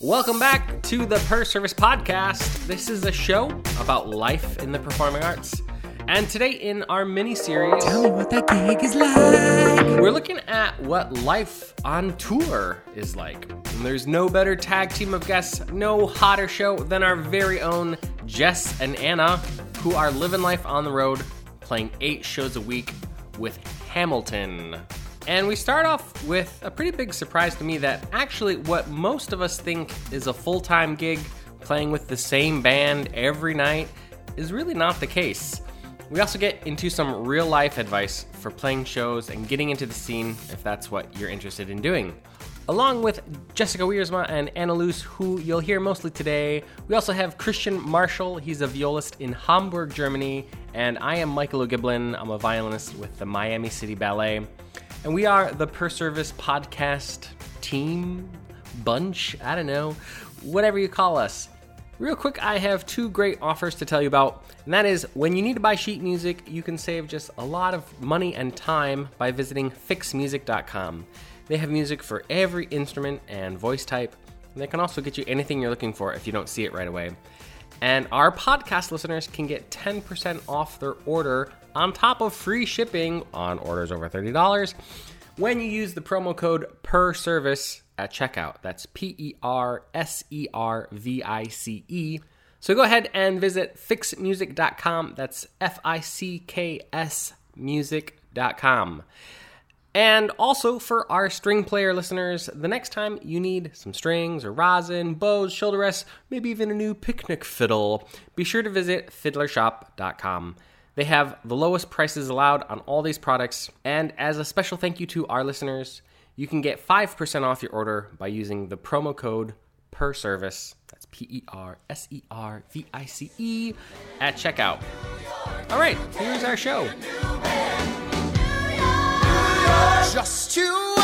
Welcome back to the Per Service Podcast. This is a show about life in the performing arts. And today, in our mini series, Tell me what that gig is like. we're looking at what life on tour is like. And there's no better tag team of guests, no hotter show than our very own Jess and Anna, who are living life on the road, playing eight shows a week with Hamilton. And we start off with a pretty big surprise to me that actually what most of us think is a full time gig, playing with the same band every night, is really not the case. We also get into some real life advice for playing shows and getting into the scene if that's what you're interested in doing. Along with Jessica Wiersma and Anna Luce, who you'll hear mostly today, we also have Christian Marshall. He's a violist in Hamburg, Germany, and I am Michael O'Giblin. I'm a violinist with the Miami City Ballet. And we are the Per Service podcast team, bunch, I don't know, whatever you call us. Real quick, I have two great offers to tell you about, and that is when you need to buy sheet music, you can save just a lot of money and time by visiting ficksmusic.com. They have music for every instrument and voice type, and they can also get you anything you're looking for if you don't see it right away. And our podcast listeners can get 10% off their order on top of free shipping on orders over $30 when you use the promo code per service at checkout. That's P E R S E R V I C E. So go ahead and visit ficksmusic.com. That's F I C K S music.com. And also for our string player listeners, the next time you need some strings or rosin, bows, shoulder rests, maybe even a new picnic fiddle, be sure to visit fiddlershop.com. They have the lowest prices allowed on all these products, and as a special thank you to our listeners, you can get 5% off your order by using the promo code per service. That's P E R S E R V I C E at checkout. All right, here's our show. Just you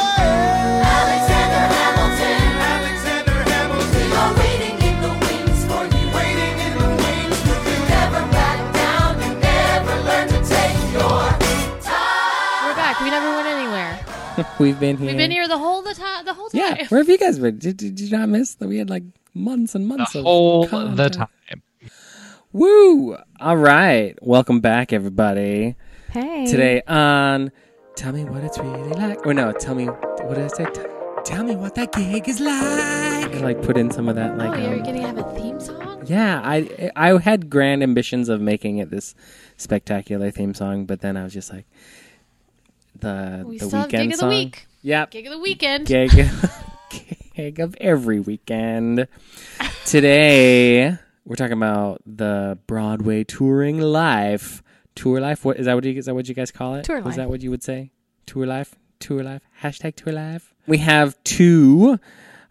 We've been here. We've been here the whole the time. The whole time. Yeah, where have you guys been? Did, did you not miss that we had like months and months the of whole the time. Woo! All right, welcome back, everybody. Hey. Today on Tell Me What It's Really Like. Or no, tell me what did I say? T- Tell me what that gig is like. I like put in some of that Like, Oh, like. you're um, gonna have a theme song? yeah, I I had grand ambitions of making it this spectacular theme song, but then I was just like the We the still have weekend gig of the song. week. Yep, Gig of the weekend. gig gig of every weekend. Today we're talking about the Broadway touring life. Tour life. What is that? What you, is that? What you guys call it? Tour life. Is that what you would say? Tour life. Tour life. Hashtag tour life. We have two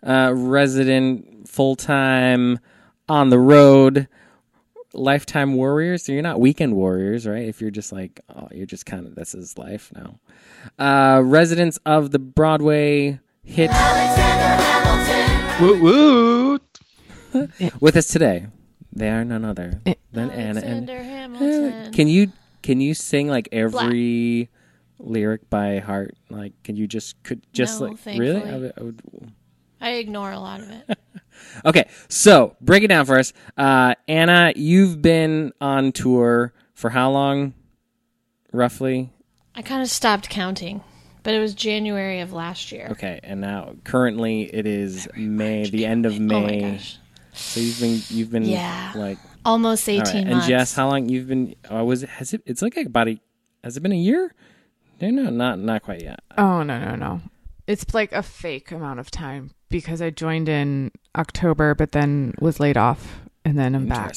uh, resident full time on the road lifetime warriors. So you're not weekend warriors, right? If you're just like, oh, you're just kind of this is life now. Uh, residents of the Broadway hit Alexander Hamilton, Woo woo. with us today. They are none other than Anna and Alexander Hamilton. Can you can you sing like every lyric by heart? Like, can you just could just No, like really? I thankfully. would, I would, I ignore a lot of it. okay, so break it down for us. Uh, Anna, you've been on tour for how long, roughly? I kind of stopped counting, but it was January of last year. Okay, and now currently it is May, the end of May. Oh my gosh. So you've been you've been Yeah. like Almost 18 right. And months. Jess, how long you've been? Oh, was it? Has it? It's like about a. Has it been a year? No, no, not not quite yet. Oh no no no. It's like a fake amount of time because I joined in October but then was laid off and then I'm back.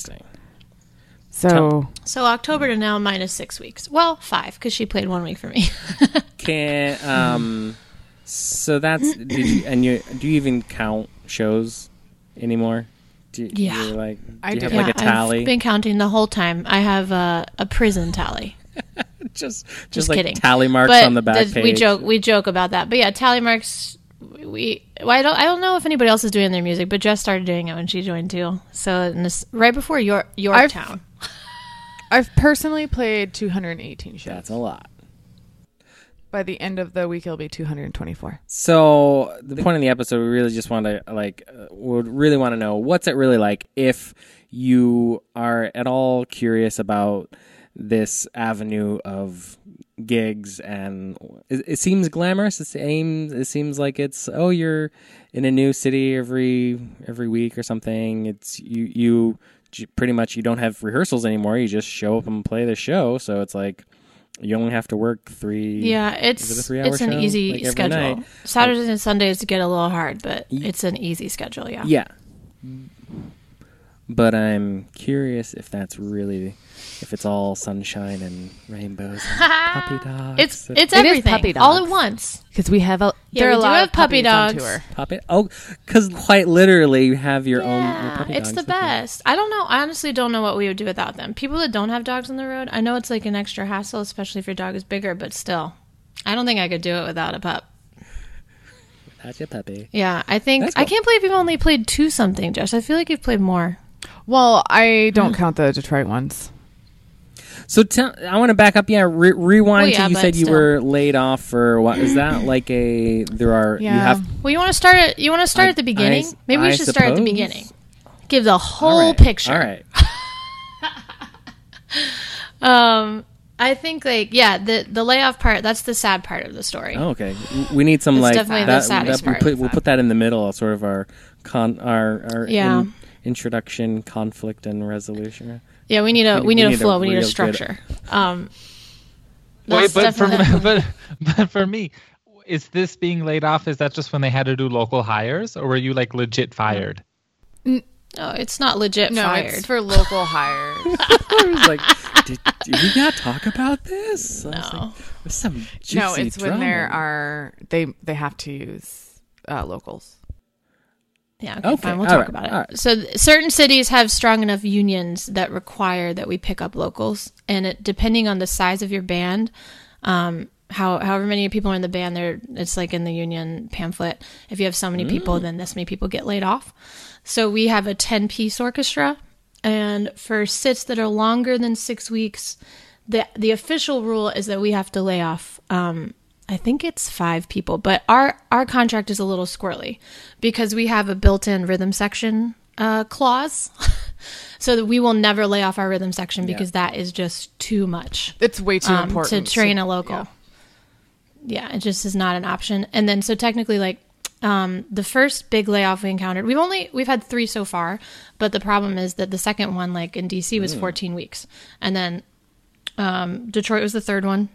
Interesting. So so October to now minus six weeks. Well, five because she played one week for me. Can um, so that's did you and you do you even count shows anymore? Do Yeah. you're like do I you do. have like a tally? I've been counting the whole time. I have a, a prison tally. just just, Just like kidding. tally marks but on the back the- page. we joke we joke about that. But yeah, tally marks. We well, I don't I don't know if anybody else is doing their music, but Jess started doing it when she joined too. So in this, right before your Yorktown. I've personally played 218 shows. That's a lot. By the end of the week, it'll be 224. So the point of the episode, we really just want to like, uh, would really want to know what's it really like if you are at all curious about this avenue of gigs and it, it seems glamorous. It seems it seems like it's oh you're in a new city every every week or something. It's you you pretty much you don't have rehearsals anymore. You just show up and play the show. So it's like you only have to work three. Yeah, it's it three-hour it's an show, easy like, schedule. night? Saturdays and Sundays get a little hard, but it's an easy schedule. Yeah. Yeah. But I'm curious if that's really if it's all sunshine and rainbows and puppy dogs. It's and it's It is everything puppy all at once. Because we have a Yeah, there are we a do lot have of puppy puppies on dogs. tour. puppy. Oh, because quite literally you have your own your Yeah, puppy it's dogs the with you. best. I don't know. I honestly don't know what we would do without them. People that don't have dogs on the road, I know it's like an extra hassle, especially if your dog is bigger, but still, I don't think I could do it without a pup. That's your puppy. Yeah, I think That's I cool. can't believe you've only played two something, Josh. I feel like you've played more. Well, I don't count the Detroit ones. So tell, I want to back up. Yeah, re- rewind Well, yeah, to you said you still. were laid off for what? Is that like a there are you Yeah. have Well, you want to start at you want to start I- at the beginning. I- Maybe we I should start at the beginning. Give the whole right, picture. All right. Um, I think like yeah, the the layoff part. That's the sad part of the story. Oh, okay. We need some It's like definitely the that, saddest that- we'll part. put, we'll put that in the middle of sort of our con our our Yeah. in- introduction, conflict, and resolution. Yeah, we need a We- we, need, we a flow. we need a structure. Um, Wait, but for definitely- but but for me, is this being laid off? Is that just when they had to do local hires, or were you like legit fired? no, it's not legit No, fired. it's for local hires. I was like, did, did we not talk about this? No. like, some juicy no, it's when there are they they have to use uh, locals. Yeah, okay, Okay, fine. We'll all talk right, about it. all right. So, th- certain cities have strong enough unions that require that we pick up locals, and it, depending on the size of your band, um, how however many people are in the band, there it's like in the union pamphlet. If you have so many Mm. people, then this many people get laid off. So we have a ten piece orchestra, and for sits that are longer than six weeks, the the official rule is that we have to lay off. Um, I think it's five people, but our our contract is a little squirrely because we have a built-in rhythm section uh, clause, so that we will never lay off our rhythm section because that is just too much It's way too um, to train so- a local. yeah. Yeah. it just is not an option. And then so technically, like um, the first big layoff we encountered, we've only we've had three so far, but the problem is that the second one, like in DC, was 14 weeks, and then um, Detroit was the third one.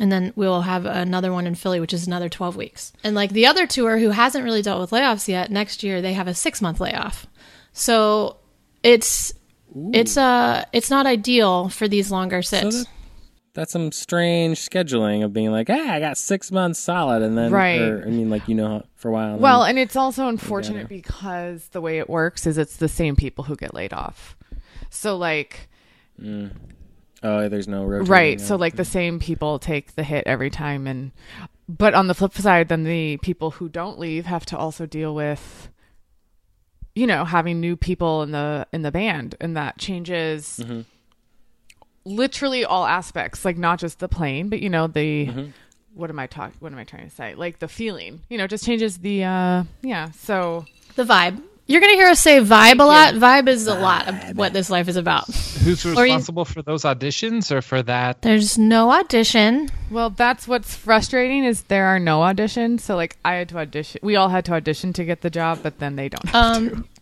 And then we'll have another one in Philly, which is another 12 weeks. And like the other tour who hasn't really dealt with layoffs yet, next year they have a six month layoff. So it's it's uh it's not ideal for these longer So sits. that, that's some strange scheduling of being like, hey, I got six months solid, and then, Right. or, I mean, like you know, for a while. Well, then- and it's also unfortunate because the way it works is it's the same people who get laid off. So like oh, there's no rotating. right, so like the same people take the hit every time and but on the flip side then the people who don't leave have to also deal with you know, having new people in the in the band and that changes Mm-hmm. literally all aspects, like not just the playing, but you know, the Mm-hmm. what am I talking what am I trying to say? Like the feeling. You know, just changes the uh yeah, so The vibe. You're going to hear us say vibe a lot. Vibe is a lot of what this life is about. Who's Or you- responsible for those auditions, or for that? There's no audition. Well, that's what's frustrating is there are no auditions. So like I had to audition. We all had to audition to get the job, but then they don't have to. Um,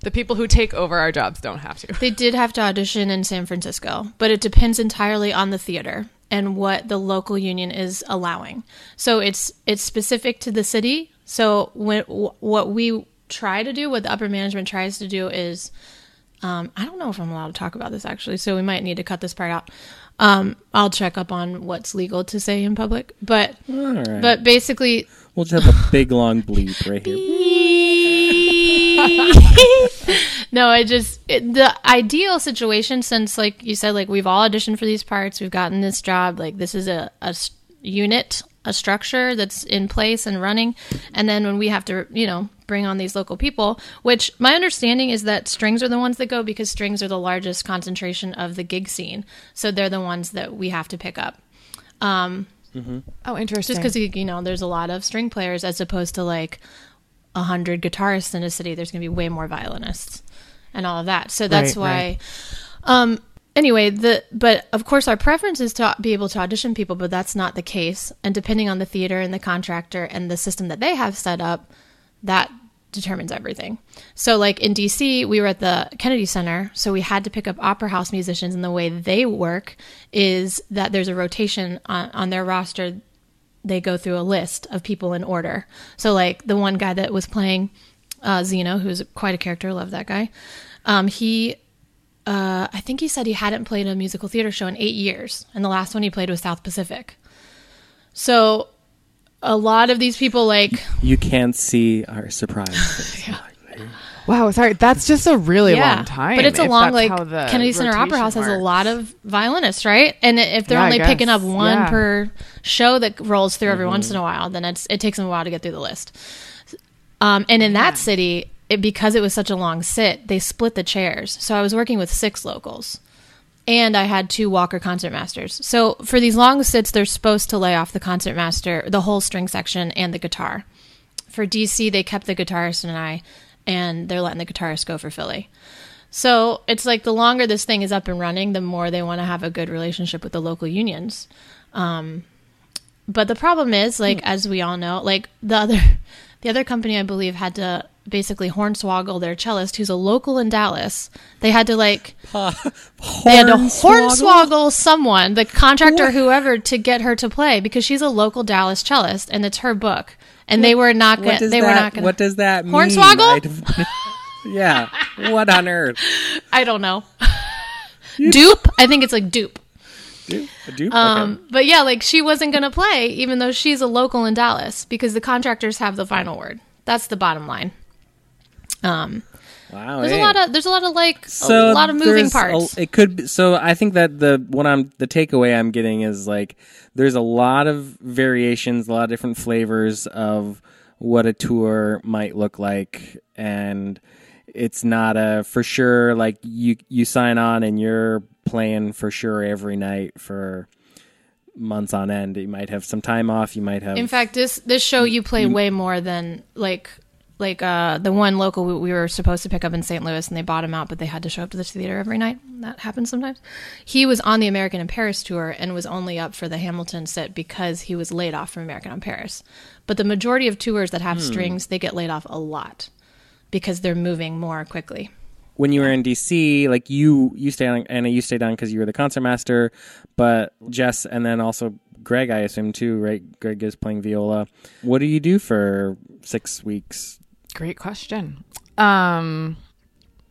The people who take over our jobs don't have to. they did have to audition in San Francisco, but it depends entirely on the theater and what the local union is allowing. So it's it's specific to the city. So when what we try to do, what the upper management tries to do is, um, I don't know if I'm allowed to talk about this actually, so we might need to cut this part out. Um, I'll check up on what's legal to say in public, but All right. but basically we'll just have a big long bleep right here. no, I just it, the ideal situation since like you said, like we've all auditioned for these parts, we've gotten this job, like this is a, a unit, a structure that's in place and running, and then when we have to, you know, bring on these local people, which my understanding is that strings are the ones that go because strings are the largest concentration of the gig scene, so they're the ones that we have to pick up. Um, Oh, interesting. just because you know there's a lot of string players as opposed to like a hundred guitarists in a city. There's going to be way more violinists and all of that. So that's Right, why. right. Um. Anyway, the but of course our preference is to be able to audition people, but that's not the case. And depending on the theater and the contractor and the system that they have set up, that determines everything. So like in DC, we were at the Kennedy Center, so we had to pick up opera house musicians and the way they work is that there's a rotation on, on their roster. They go through a list of people in order. So like the one guy that was playing uh, Zeno, who's quite a character, love that guy. Um, he uh, I think he said he hadn't played a musical theater show in eight years, and the last one he played was South Pacific. So, a lot of these people like You can't see our surprise. wow, sorry, that's just a really yeah, long time. but it's a long that's like the Kennedy Center Opera rotation House has a lot of violinists, right? And if they're Yeah, only picking up one yeah. per show that rolls through Mm-hmm. every once in a while, then it's it takes them a while to get through the list. Um, and in that city, it, because it was such a long sit, they split the chairs. So I was working with six locals, and I had two Walker concertmasters. So for these long sits, they're supposed to lay off the concertmaster, the whole string section, and the guitar. For DC, they kept the guitarist and I, and they're letting the guitarist go for Philly. So it's like the longer this thing is up and running, the more they want to have a good relationship with the local unions. Um, but the problem is, like as we all know, like the other, the other company I believe had to basically hornswoggle their cellist, who's a local in Dallas. They had to like they had to hornswoggle someone, the contractor, whoever, to get her to play because she's a local Dallas cellist and it's her book. And they were not going. They that? were not going. To. What does that mean? Hornswoggle? Yeah. What on earth? I don't know. dupe. I think it's like dupe. Dupe? Dupe? Um, okay. but yeah, like she wasn't gonna play, even though she's a local in Dallas, because the contractors have the final word. That's the bottom line. Um, Wow. there's hey. a lot of there's a lot of like so a lot of moving parts. a- it could be, so I think that the what I'm the takeaway I'm getting is like there's a lot of variations, a lot of different flavors of what a tour might look like and it's not a for sure like you you sign on and you're playing for sure every night for months on end. You might have some time off, you might have In fact, this this show you play way more than like like uh the one local we, we were supposed to pick up in St. Louis and they bought him out, but they had to show up to the theater every night. That happens sometimes. He was on the American in Paris tour and was only up for the Hamilton set because he was laid off from American on Paris. But the majority of tours that have strings, they get laid off a lot because they're moving more quickly. when you were in DC, like you you stayed on Anna, you stayed on because you were the concertmaster, but Jess and then also Greg, I assume too, right? Greg is playing viola. What do you do for six weeks? Great question. Um,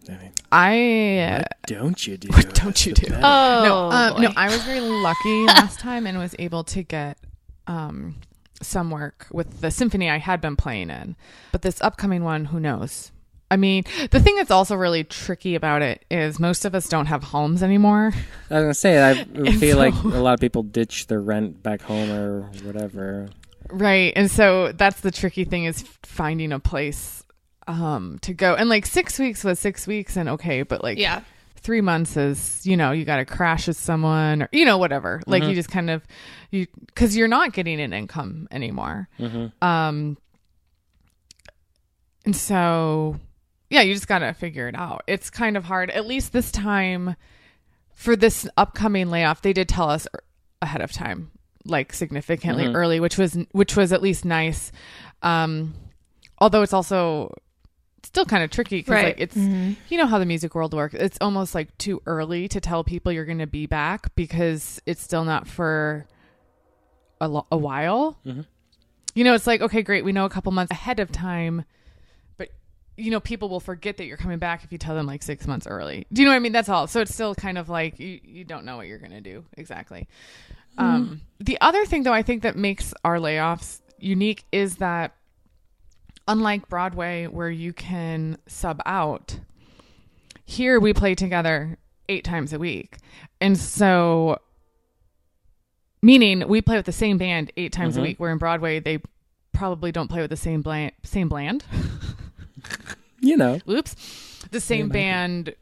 I mean, I don't you do? what don't you do? Oh no, um, no. I was very lucky last time and was able to get um, some work with the symphony I had been playing in. But this upcoming one, who knows? I mean, the thing that's also really tricky about it is most of us don't have homes anymore. I was gonna say I feel so- like a lot of people ditch their rent back home or whatever. Right. And so that's the tricky thing is finding a place um to go. And like 6 weeks was 6 weeks and okay, but like yeah. 3 months is, you know, you got to crash with someone or you know whatever. Like you just kind of you cuz you're not getting an income anymore. Um and so yeah, you just got to figure it out. It's kind of hard. At least this time for this upcoming layoff, they did tell us er- ahead of time, like significantly mm-hmm. early, which was which was at least nice. Um, although it's also still kind of tricky because Right. like it's mm-hmm. you know how the music world works. It's almost like too early to tell people you're going to be back because it's still not for a, lo- a while. Mm-hmm. You know, it's like okay, great, we know a couple months ahead of time, but you know, people will forget that you're coming back if you tell them like six months early. Do you know what I mean? That's all. So it's still kind of like you, you don't know what you're going to do exactly. Um, the other thing, though, I think that makes our layoffs unique is that unlike Broadway, where you can sub out, here we play together eight times a week. And so, meaning we play with the same band eight times a week, where in Broadway, they probably don't play with the same bland, same bland. You know, Oops. The same band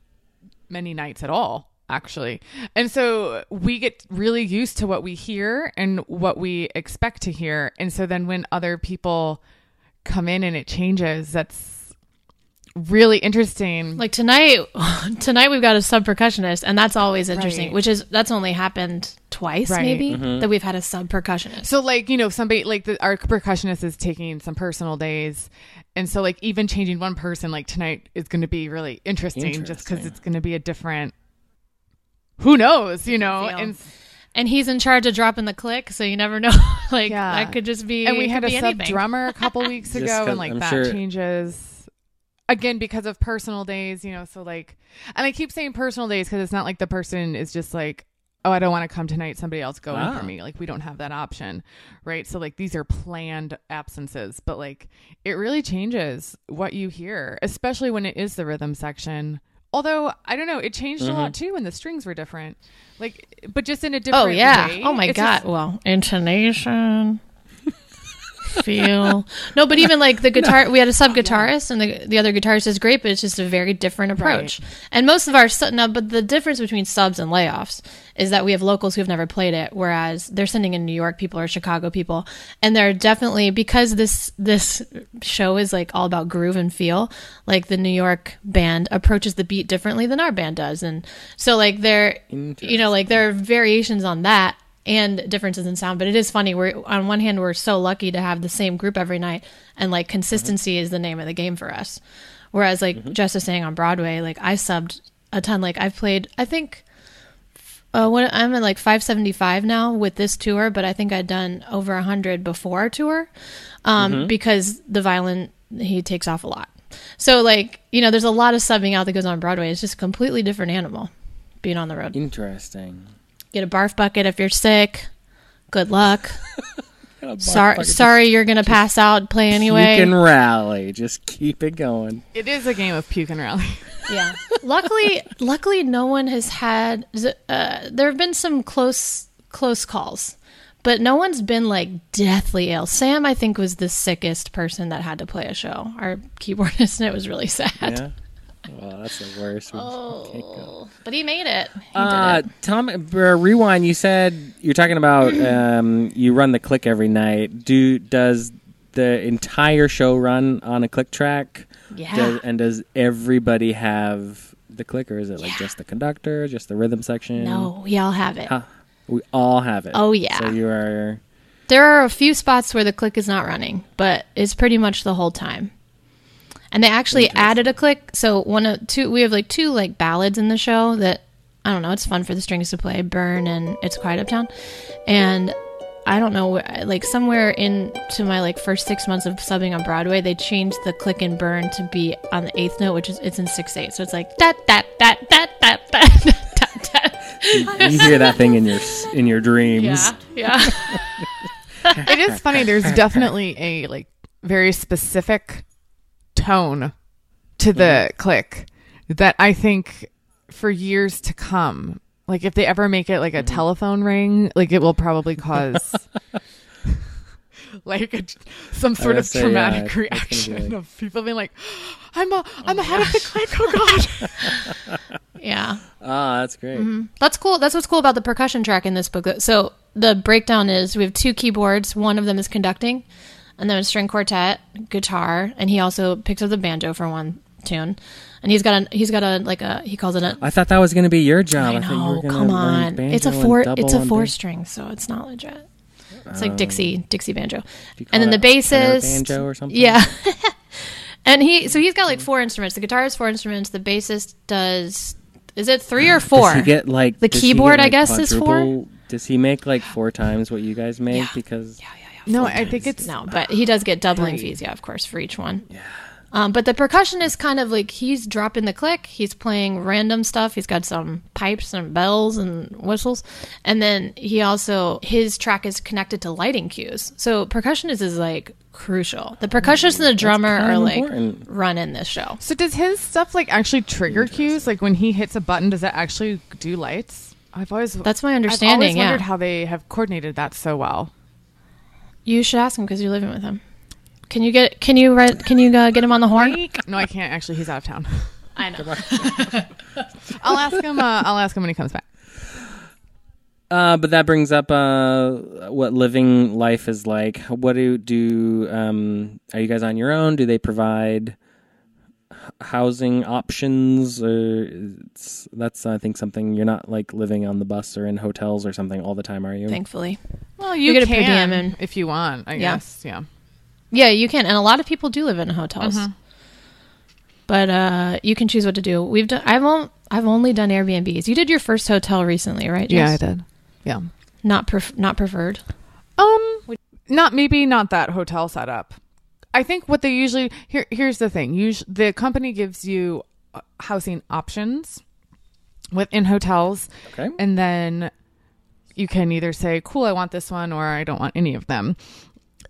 many nights at all. actually. And so we get really used to what we hear and what we expect to hear. And so then when other people come in and it changes, that's really interesting. Like tonight, tonight we've got a sub percussionist, and that's always interesting. Right. Which is that's only happened twice, Right. maybe mm-hmm. that we've had a sub percussionist. So like you know somebody like the, our percussionist is taking some personal days, and so like even changing one person like tonight is going to be really interesting, just because it's going to be a different. Who knows, you know, Feel. and and he's in charge of dropping the click, so you never know. like Yeah. that could just be. and we had a sub anything. drummer a couple weeks ago, and like I'm that sure- changes again because of personal days, you know. So like, and I keep saying personal days because it's not like the person is just like. Oh, I don't want to come tonight. Somebody else go in Ah. for me. Like we don't have that option, right? So like these are planned absences, but like it really changes what you hear, especially when it is the rhythm section. Although I don't know, it changed a lot too when the strings were different. Like, but just in a different Oh yeah. way. Oh my It's god. just- well, intonation. Feel no, but even like the guitar, we had a sub guitarist, and the the other guitarist is great, but it's just a very different approach. And most of our now, but the difference between subs and layoffs is that we have locals who have never played it, whereas they're sending in New York people or Chicago people, and they're definitely because this this show is like all about groove and feel. Like the New York band approaches the beat differently than our band does, and so like they're you know like there are variations on that and differences in sound but it is funny. We're on one hand we're so lucky to have the same group every night and like consistency is the name of the game for us. Whereas like Jess was saying on broadway like i subbed a ton. Like i've played i think uh, when i'm at like 575 now with this tour but i think i'd done over 100 before our tour um, because the violin he takes off a lot. So like you know there's a lot of subbing out that goes on broadway. It's just a completely different animal being on the road. Interesting. Get a barf bucket if you're sick. Good luck. Sorry, sorry, you're gonna pass out. Play anyway. You can rally. Just keep it going. It is a game of puke and rally. yeah. luckily, luckily, no one has had. Uh, there have been some close, close calls, but no one's been like deathly ill. Sam, I think, was the sickest person that had to play a show. Our keyboardist, and it was really sad. Yeah. Well, that's the worst. We just can't go. Oh, but he made it. He Uh, it. Tom, uh, rewind. You said you're talking about um, you run the click every night. Do does the entire show run on a click track? Yeah. Does, and does everybody have the click, or is it like Yeah. just the conductor, just the rhythm section? No, we all have it. Huh. We all have it. Oh, yeah. So you are. There are a few spots where the click is not running, but it's pretty much the whole time. And they actually added a click. So one of two, we have like two like ballads in the show that I don't know. It's fun for the strings to play, "Burn" and "It's Quiet Uptown," and I don't know, like somewhere into my like first six months of subbing on Broadway, they changed the click and burn to be on the eighth note, which is it's in six eight. So it's like da da da da da da da da. You hear that thing in your in your dreams. Yeah, yeah. it is funny. There's definitely a like very specific tone to the mm-hmm. click that I think for years to come, like if they ever make it like a mm-hmm. telephone ring, like it will probably cause like a, some sort of say, traumatic yeah, it's gonna be reaction like- of people being like, "I'm a, oh I'm ahead of the click." Oh god. yeah. Ah, that's great. Mm-hmm. That's cool. That's what's cool about the percussion track in this book. So the breakdown is we have two keyboards. One of them is conducting, and then a string quartet, guitar, and he also picks up the banjo for one tune. And he's got a he's got a like a he calls it a I thought that was going to be your job. I thought you were know. gonna Come on, it's a four it's a four string, so it's not legit. It's like oh. Dixie Dixie banjo, Do you call and then the bassist banjo or something. Yeah. and he so he's got like four instruments. The guitar is four instruments. The bassist does is it three or four? Does he get like The does he get, keyboard, I like, guess, is four? Does he make like four times what you guys make? Yeah. Because No, I think it's No, but he does get doubling fees, yeah, of course, for each one. Yeah. Um, but the percussionist kind of like he's dropping the click, he's playing random stuff. He's got some pipes and bells and whistles, and then he also his track is connected to lighting cues. So percussionist is like crucial. The percussionist and the drummer are like important. running this show. So does his stuff like actually trigger cues? Like when he hits a button, does it actually do lights? I've always That's my understanding. I've always yeah, wondered how they have coordinated that so well. You should ask him because you're living with him. Can you get can you write can you uh, get him on the horn? No, I can't. Actually, he's out of town. I know. I'll ask him. Uh, I'll ask him when he comes back. Uh, but that brings up uh, what living life is like. What do do? Um, are you guys on your own? Do they provide housing options? Or it's, that's I think something you're not like living on the bus or in hotels or something all the time, are you? Thankfully. Well, You you, get a per diem and- if you want. I Yeah. guess. Yeah. Yeah, you can, and a lot of people do live in hotels. Mm-hmm. But uh, you can choose what to do. We've done. I've on, I've only done Airbnbs. You did your first hotel recently, right? Yeah, I did. Yeah. Not pref- not preferred. Um, not maybe not that hotel setup. I think what they usually here here's the thing. Usually, the company gives you uh, housing options within hotels, Okay. and then you can either say, "Cool, I want this one," or "I don't want any of them,"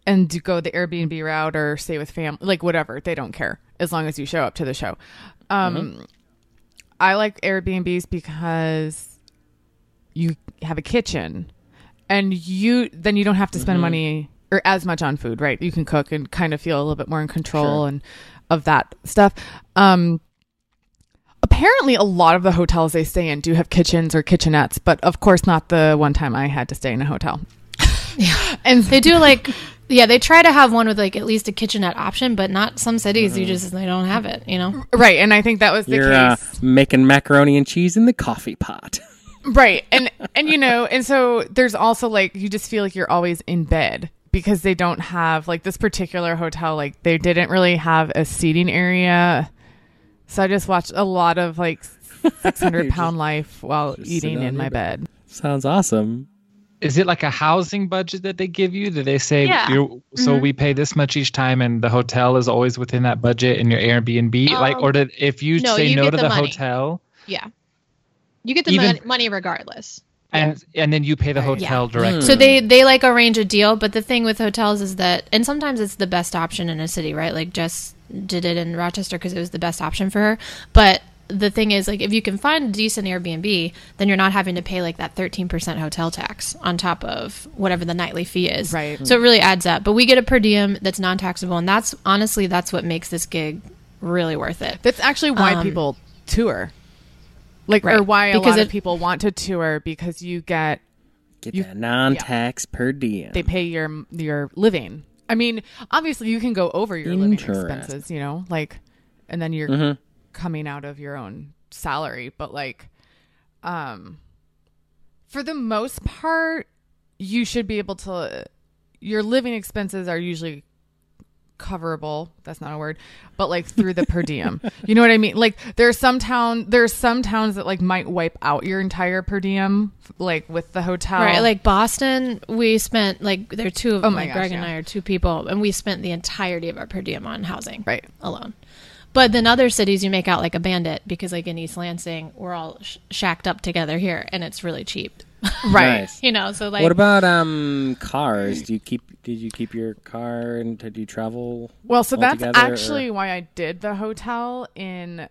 and go the Airbnb route or stay with family, like whatever. They don't care as long as you show up to the show. Um, I like Airbnbs because you have a kitchen and you then you don't have to spend money or as much on food right you can cook and kind of feel a little bit more in control Sure. and of that stuff um apparently a lot of the hotels they stay in do have kitchens or kitchenettes but of course not the one time i had to stay in a hotel yeah and They do like, yeah, they try to have one with like at least a kitchenette option, but not some cities. Mm-hmm. You just they don't have it. You know. right and i think that was the You're uh, case making macaroni and cheese in the coffee pot. right and and you know and so there's also like you just feel like you're always in bed because they don't have like this particular hotel like they didn't really have a seating area so i just watched a lot of like 600 pound life while just eating in my bed. bed Sounds awesome. Is it like a housing budget that they give you? Do they say, Yeah. you so we pay this much each time and the hotel is always within that budget and your Airbnb? like, Um, or did, if you no, say you no to the the, hotel Yeah. You get the Even- money regardless. and and then you pay the hotel directly? So they they like arrange a deal, but the thing with hotels is that, and sometimes it's the best option in a city, right? Like Jess did it in Rochester because it was the best option for her. But the thing is, like, if you can find a decent Airbnb, then you're not having to pay like that 13% hotel tax on top of whatever the nightly fee is. Right. So it really adds up. But we get a per diem that's non taxable, and that's honestly that's what makes this gig really worth it. that's actually why Um, people tour like or Right. why a Because lot of people want to tour because you get Get You- that non-tax per diem. they pay your your living. I mean, obviously you can go over your living expenses, you know, like, and then you're Mm-hmm. coming out of your own salary. But like, um, for the most part, you should be able to. Your living expenses are usually coverable that's not a word but like through the per diem you know what i mean like there's some town there's some towns that like might wipe out your entire per diem like with the hotel Right, like Boston, we spent like there are two of Oh my like gosh, Greg and. I are two people, and we spent the entirety of our per diem on housing, Right. alone. But then other cities, you make out like a bandit because, like in East Lansing, we're all sh- shacked up together here, and it's really cheap. right Nice. you know, so like what about um cars? Do you keep? Did you keep your car and did you travel? Well, so that's altogether, or- actually why I did the hotel in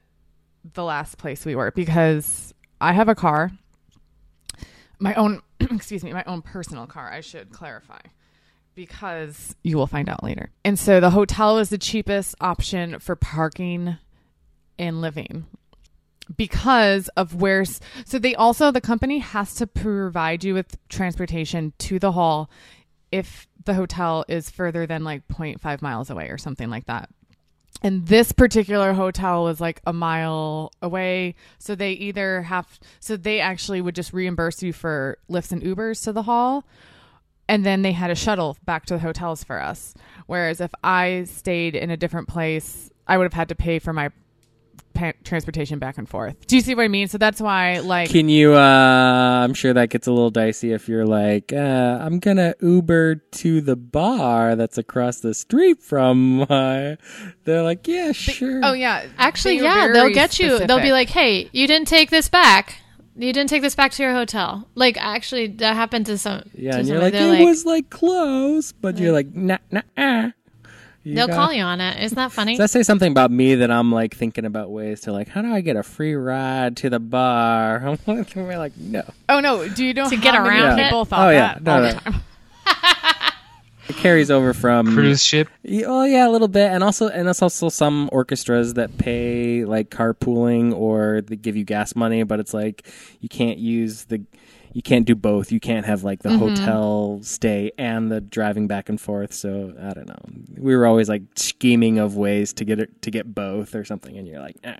the last place we were because I have a car, my own, excuse me, my own personal car. I should clarify because you will find out later. And so the hotel was the cheapest option for parking and living because of where so they also the company has to provide you with transportation to the hall if the hotel is further than like 0.5 miles away or something like that. And this particular hotel was like a mile away. So they either have so they actually would just reimburse you for Lyfts and ubers to the hall and then they had a shuttle back to the hotels for us. Whereas if i stayed in a different place i would have had to pay for my pa- transportation back and forth do you see what i mean so that's why like Can you? uh I'm sure that gets a little dicey if you're like, uh, I'm gonna Uber to the bar that's across the street from my. They're like, yeah, sure. oh yeah actually, They were yeah, they'll very get you. They'll specific. be like, "Hey, you didn't take this back. You didn't take this back to your hotel." Like, actually, that happened to some. yeah, to and you're somebody. like, They're it was like close, but you're like, nah, nah, ah. You They'll gotta- call you on it. Isn't that funny? Does that say something about me that I'm like thinking about ways to like, how do I get a free ride to the bar? I'm like, we're like no. Oh no! Do you know To how get many around it? people thought Oh, yeah. that No, all no. the time? It carries over from Cruise ship. Oh yeah, a little bit, and also and there's also some orchestras that pay like carpooling or they give you gas money, but it's like you can't use the you can't do both. You can't have like the hotel stay and the driving back and forth. So I don't know. We were always like scheming of ways to get it to get both or something, and you're like, eh.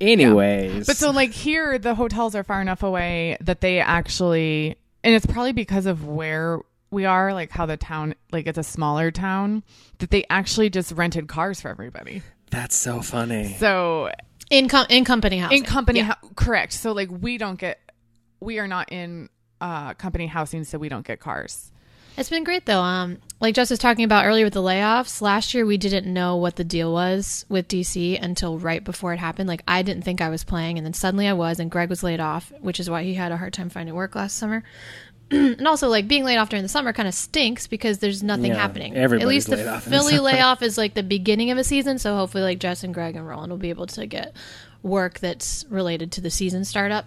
anyways. But so like here the hotels are far enough away that they actually and it's probably because of where we are, like how the town like it's a smaller town, that they actually just rented cars for everybody. that's so funny. So in com- in company housing. in company Yeah. hou- correct. So like we don't get we are not in uh company housing so we don't get cars. It's been great though. Um, like Jess was talking about earlier with the layoffs. Last year we didn't know what the deal was with DC until right before it happened. Like I didn't think I was playing, and then suddenly I was, and Greg was laid off, which is why he had a hard time finding work last summer. and also, like being laid off during the summer kind of stinks because there's nothing Yeah, happening. At everybody's least the laid off in the Philly layoff is like the beginning of a season, so hopefully, like Jess and Greg and Roland will be able to get work that's related to the season startup.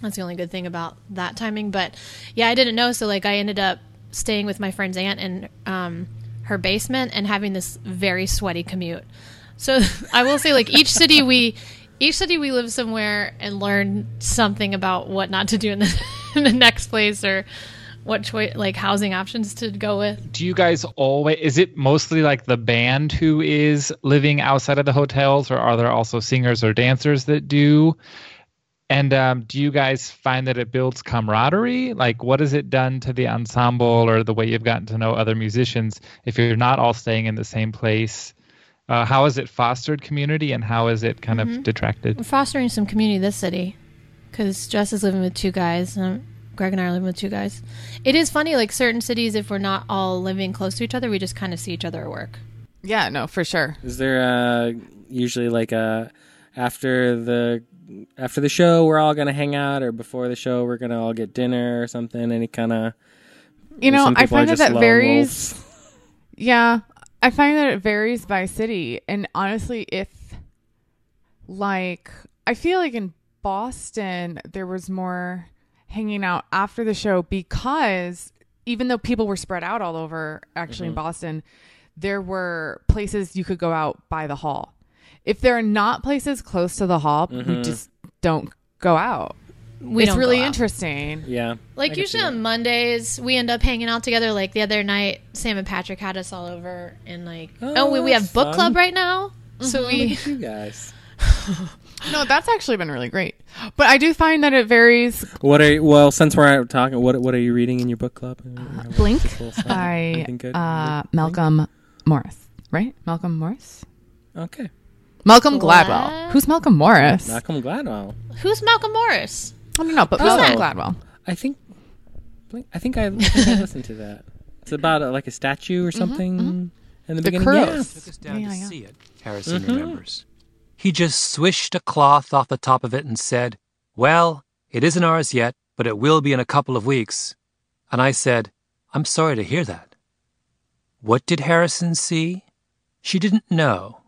That's the only good thing about that timing. But yeah, I didn't know. So like I ended up staying with my friend's aunt in um, her basement and having this very sweaty commute. So I will say like each city we each city we live somewhere and learn something about what not to do in the, in the next place or what choice like housing options to go with. Do you guys always? Is it mostly like the band who is living outside of the hotels, or are there also singers or dancers that do? And um, do you guys find that it builds camaraderie? Like, what has it done to the ensemble or the way you've gotten to know other musicians if you're not all staying in the same place? Uh, how has it fostered community and how has it kind of detracted? We're fostering some community this city because Jess is living with two guys. And Greg and I are living with two guys. It is funny, like certain cities, if we're not all living close to each other, we just kind of see each other at work. Yeah, no, for sure. Is there uh usually like a after the after the show we're all gonna hang out, or before the show we're gonna all get dinner or something? Any kind of You know, I find that that varies. wolves. Yeah, I find that it varies by city. And honestly, if like I feel like in Boston there was more hanging out after the show because even though people were spread out all over actually in mm-hmm. Boston, there were places you could go out by the hall. If there are not places close to the hall, we mm-hmm. just don't go out. We it's really interesting. Yeah, Like I usually on Mondays, we end up hanging out together. Like the other night, Sam and Patrick had us all over, and like Oh, oh, we, we have book fun. club right now. So mm-hmm. we it. you guys. No, that's actually been really great. But I do find that it varies What are you, well since we're talking? What what are you reading in your book club? Uh, Blink by uh, Malcolm Morris, right? Malcolm Morris? Okay, Malcolm What? Gladwell. Who's Malcolm Morris? Malcolm Gladwell. who's Malcolm Morris? I don't know, but Oh. Malcolm Gladwell. I think. I think I, I, think I listened to that. It's about uh, like a statue or something in the, The beginning. Kouros. took us down Yeah, to yeah. see it, Harrison remembers. He just swished a cloth off the top of it and said, Well, it isn't ours yet, but it will be in a couple of weeks. And I said, I'm sorry to hear that. What did Harrison see? She didn't know.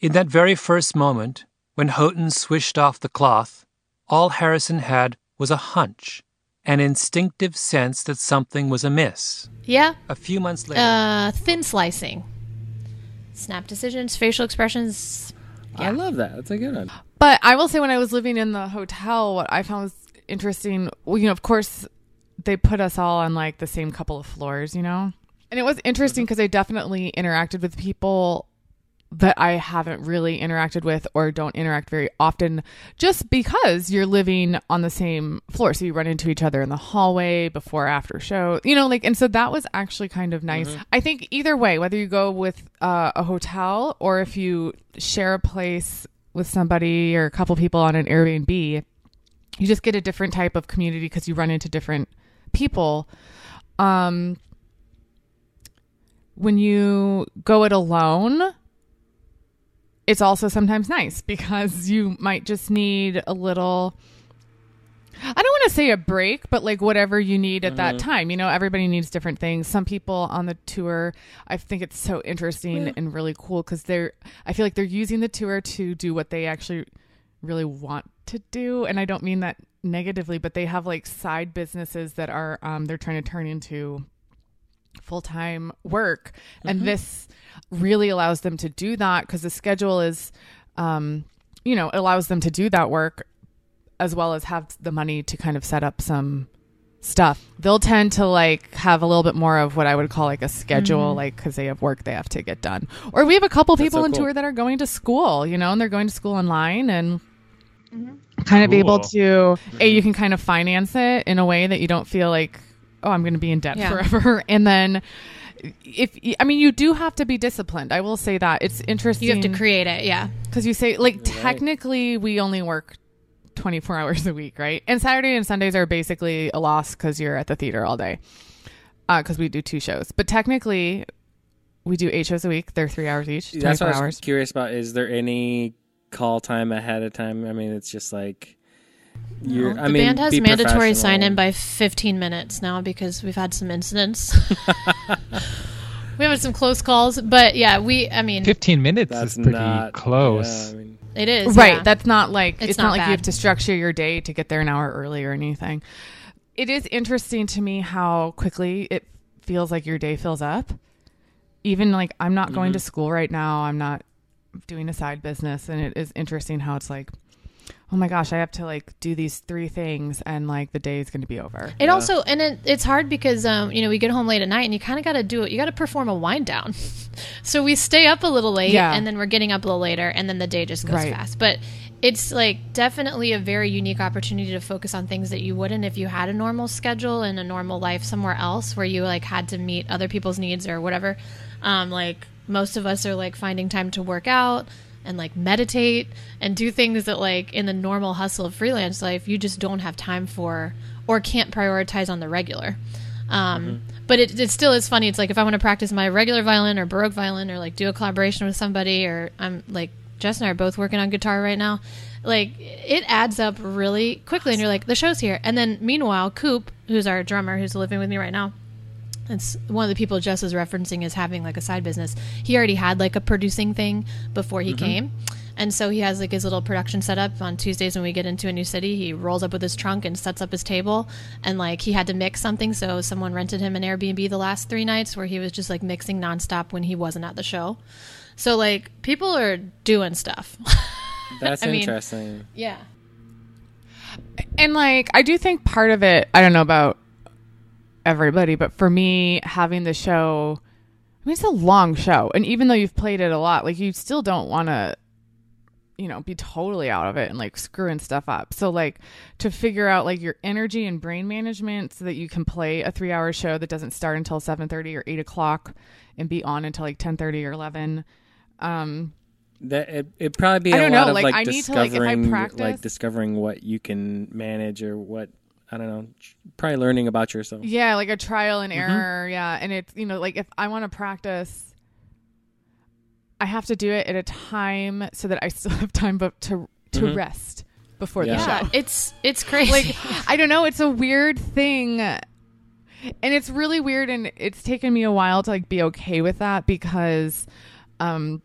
In that very first moment, when Houghton swished off the cloth, all Harrison had was a hunch, an instinctive sense that something was amiss. Yeah, A few months later, uh, thin slicing, snap decisions, facial expressions. I love that. That's a good one. But I will say, when I was living in the hotel, what I found was interesting. Well, you know, of course, they put us all on like the same couple of floors, you know, and it was interesting because I definitely interacted with people that I haven't really interacted with or don't interact very often just because you're living on the same floor. So you run into each other in the hallway before, after show, you know, like, and so that was actually kind of nice. I think either way, whether you go with uh, a hotel or if you share a place with somebody or a couple people on an Airbnb, you just get a different type of community because you run into different people. Um, when you go it alone, it's also sometimes nice because you might just need a little I don't want to say a break, but like whatever you need at that time. You know, everybody needs different things. Some people on the tour, I think it's so interesting and really cool because they're, I feel like they're using the tour to do what they actually really want to do. And I don't mean that negatively, but they have like side businesses that are, um, they're trying to turn into full time work, and this really allows them to do that because the schedule is, um, you know, allows them to do that work as well as have the money to kind of set up some stuff. They'll tend to like have a little bit more of what I would call like a schedule, mm-hmm. like because they have work they have to get done. Or we have a couple people so on cool. tour that are going to school, you know, and they're going to school online and mm-hmm. kind of be able to, a, you mm-hmm. can kind of finance it in a way that you don't feel like, oh, I'm going to be in debt Yeah. forever. And then if, I mean, you do have to be disciplined. I will say that it's interesting You have to create it. Yeah. because you say like technically we only work 24 hours a week right and saturday and sundays are basically a loss because you're at the theater all day uh, because we do two shows but technically we do eight shows a week they're three hours each 24 That's what I was curious about. Is there any call time ahead of time? I mean, it's just like you're. the I mean, band has be mandatory sign in by 15 minutes now because we've had some incidents. we have had some close calls, but yeah, we. I mean, 15 minutes That's is pretty not close. Yeah, I mean, it is right yeah. that's not like it's, It's not, not like you have to structure your day to get there an hour early or anything it is interesting to me how quickly it feels like your day fills up even like i'm not going Mm-hmm. to school right now i'm not doing a side business and it is interesting how it's like oh my gosh i have to like do these three things and like the day is going to be over It also and it, it's hard because um you know we get home late at night and you kind of got to do it. You got to perform a wind down. so we stay up a little late Yeah. and then we're getting up a little later and then the day just goes Right. fast. But it's like definitely a very unique opportunity to focus on things that you wouldn't if you had a normal schedule and a normal life somewhere else where you like had to meet other people's needs or whatever. Um like most of us are like finding time to work out and like meditate and do things that like in the normal hustle of freelance life you just don't have time for or can't prioritize on the regular. Um, but it, it still is funny. It's like if i want to practice my regular violin or baroque violin or like do a collaboration with somebody or i'm like jess and i are both working on guitar right now like it adds up really quickly and you're like the show's here. And then meanwhile coop who's our drummer who's living with me right now it's one of the people Jess is referencing is having like a side business. He already had like a producing thing before he mm-hmm. came. And so he has like his little production setup on Tuesdays when we get into a new city. He rolls up with his trunk and sets up his table. And like he had to mix something. So someone rented him an Airbnb the last three nights where he was just like mixing nonstop when he wasn't at the show. So like people are doing stuff. that's I mean- interesting. yeah. and like i do think part of it i don't know about everybody but for me having the show i mean it's a long show and even though you've played it a lot like you still don't want to you know be totally out of it and like screwing stuff up. So like to figure out like your energy and brain management so that you can play a three hour show that doesn't start until 7.30 or 8 o'clock and be on until like 10.30 or 11 um That it it probably be I a don't lot know, of like, like, I need to, like, if I discovering practice- like discovering what you can manage or what I don't know. Probably learning about yourself. Yeah, like a trial and Mm-hmm. error. Yeah. And it's, you know, like if I want to practice, I have to do it at a time so that I still have time but to to Mhm. rest before Yeah. the Yeah. It's, it's crazy. Like, I don't know. It's a weird thing. And it's really weird. And it's taken me a while to like be okay with that because, um,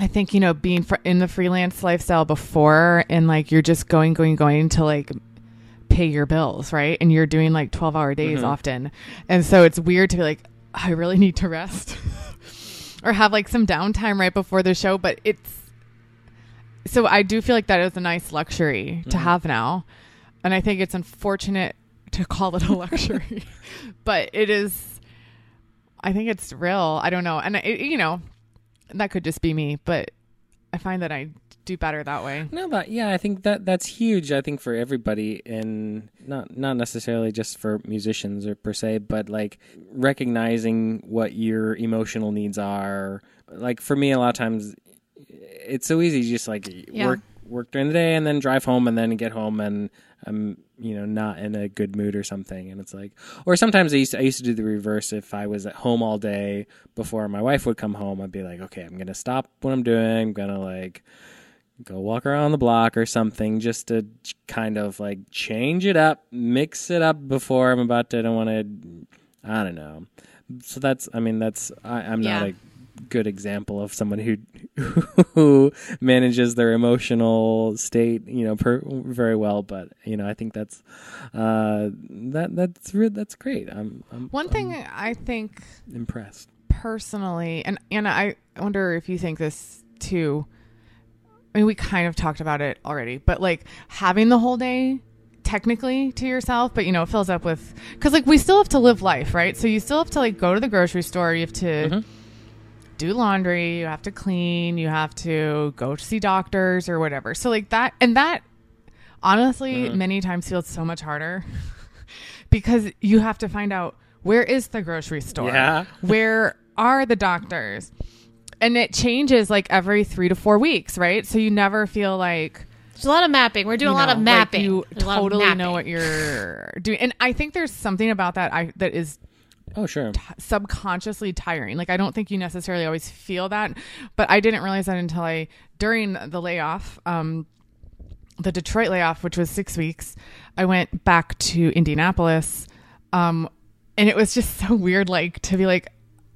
I think, you know, being fr- in the freelance lifestyle before and like you're just going, going, going to like pay your bills, right? And you're doing like 12 hour days Mhm. often. And so it's weird to be like, I really need to rest or have like some downtime right before the show. But it's, so I do feel like that is a nice luxury to have now. And I think it's unfortunate to call it a luxury, but it is, I think it's real. I don't know. And it, you know, that could just be me, but I find that I do better that way. No, but yeah, I think that that's huge. I think for everybody, and not not necessarily just for musicians or per se, but like recognizing what your emotional needs are. Like for me, a lot of times, it's so easy just like Yeah. work work during the day and then drive home and then get home and I'm you know not in a good mood or something and it's like or sometimes I used to, I used to do the reverse if I was at home all day before my wife would come home I'd be like okay I'm gonna stop what I'm doing I'm gonna like go walk around the block or something just to kind of like change it up mix it up before I'm about to I don't want to I don't know so that's I mean that's I, I'm not Yeah. a good example of someone who who manages their emotional state, you know, per, very well. But you know, I think that's uh, that that's re- that's great. I'm, I'm One thing I think impressed. personally, and Anna, I wonder if you think this too. I mean, we kind of talked about it already, but like having the whole day technically to yourself, but you know, it fills up with because like we still have to live life, right? So you still have to like go to the grocery store, you have to mm-hmm. do laundry, you have to clean, you have to go to see doctors or whatever. So like that, and that honestly mm-hmm. many times feels so much harder because you have to find out where is the grocery store? Yeah. where are the doctors and it changes like every three to four weeks right so you never feel like There's a lot of mapping. We're doing you a lot know, of like mapping. you There's a lot of totally know what you're doing and i think there's something about that i that is Oh sure. subconsciously tiring. Like I don't think you necessarily always feel that, but I didn't realize that until I during the layoff, um, the Detroit layoff, which was six weeks. I went back to Indianapolis, um, and it was just so weird, like to be like.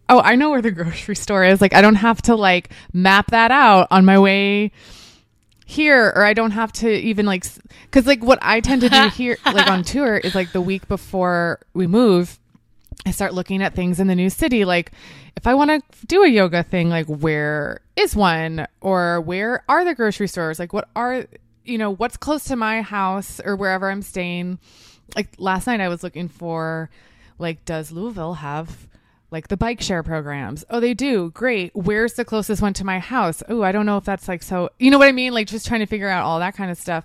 Oh, I know where the grocery store is. Like, I don't have to like map that out on my way here, or I don't have to even like, because like what I tend to do here, like on tour, is like the week before we move, I start looking at things in the new city. Like, if I want to do a yoga thing, like, where is one? Or where are the grocery stores? Like, what are, you know, what's close to my house or wherever I'm staying? Like, last night I was looking for, like, does Louisville have, like, the bike share programs? Oh, they do. Great. Where's the closest one to my house? Oh, I don't know if that's like so, you know what I mean? Like, just trying to figure out all that kind of stuff.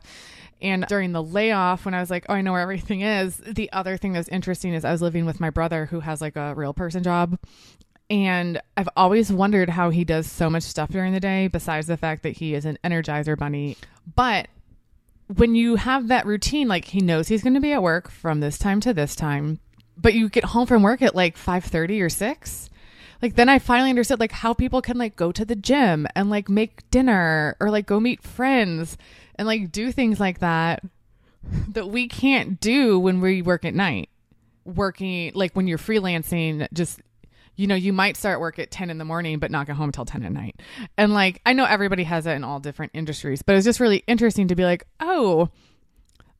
And during the layoff, when I was like, oh, I know where everything is, the other thing that was interesting is I was living with my brother who has like a real person job. And I've always wondered how he does so much stuff during the day, besides the fact that he is an energizer bunny. But when you have that routine, like he knows he's going to be at work from this time to this time, but you get home from work at like 5:30 or 6. Like then I finally understood like how people can like go to the gym and like make dinner or like go meet friends and like do things like that that we can't do when we work at night. Working like when you're freelancing just you know, you might start work at 10 in the morning, but not get home till 10 at night. And like, I know everybody has it in all different industries, but it's just really interesting to be like, oh,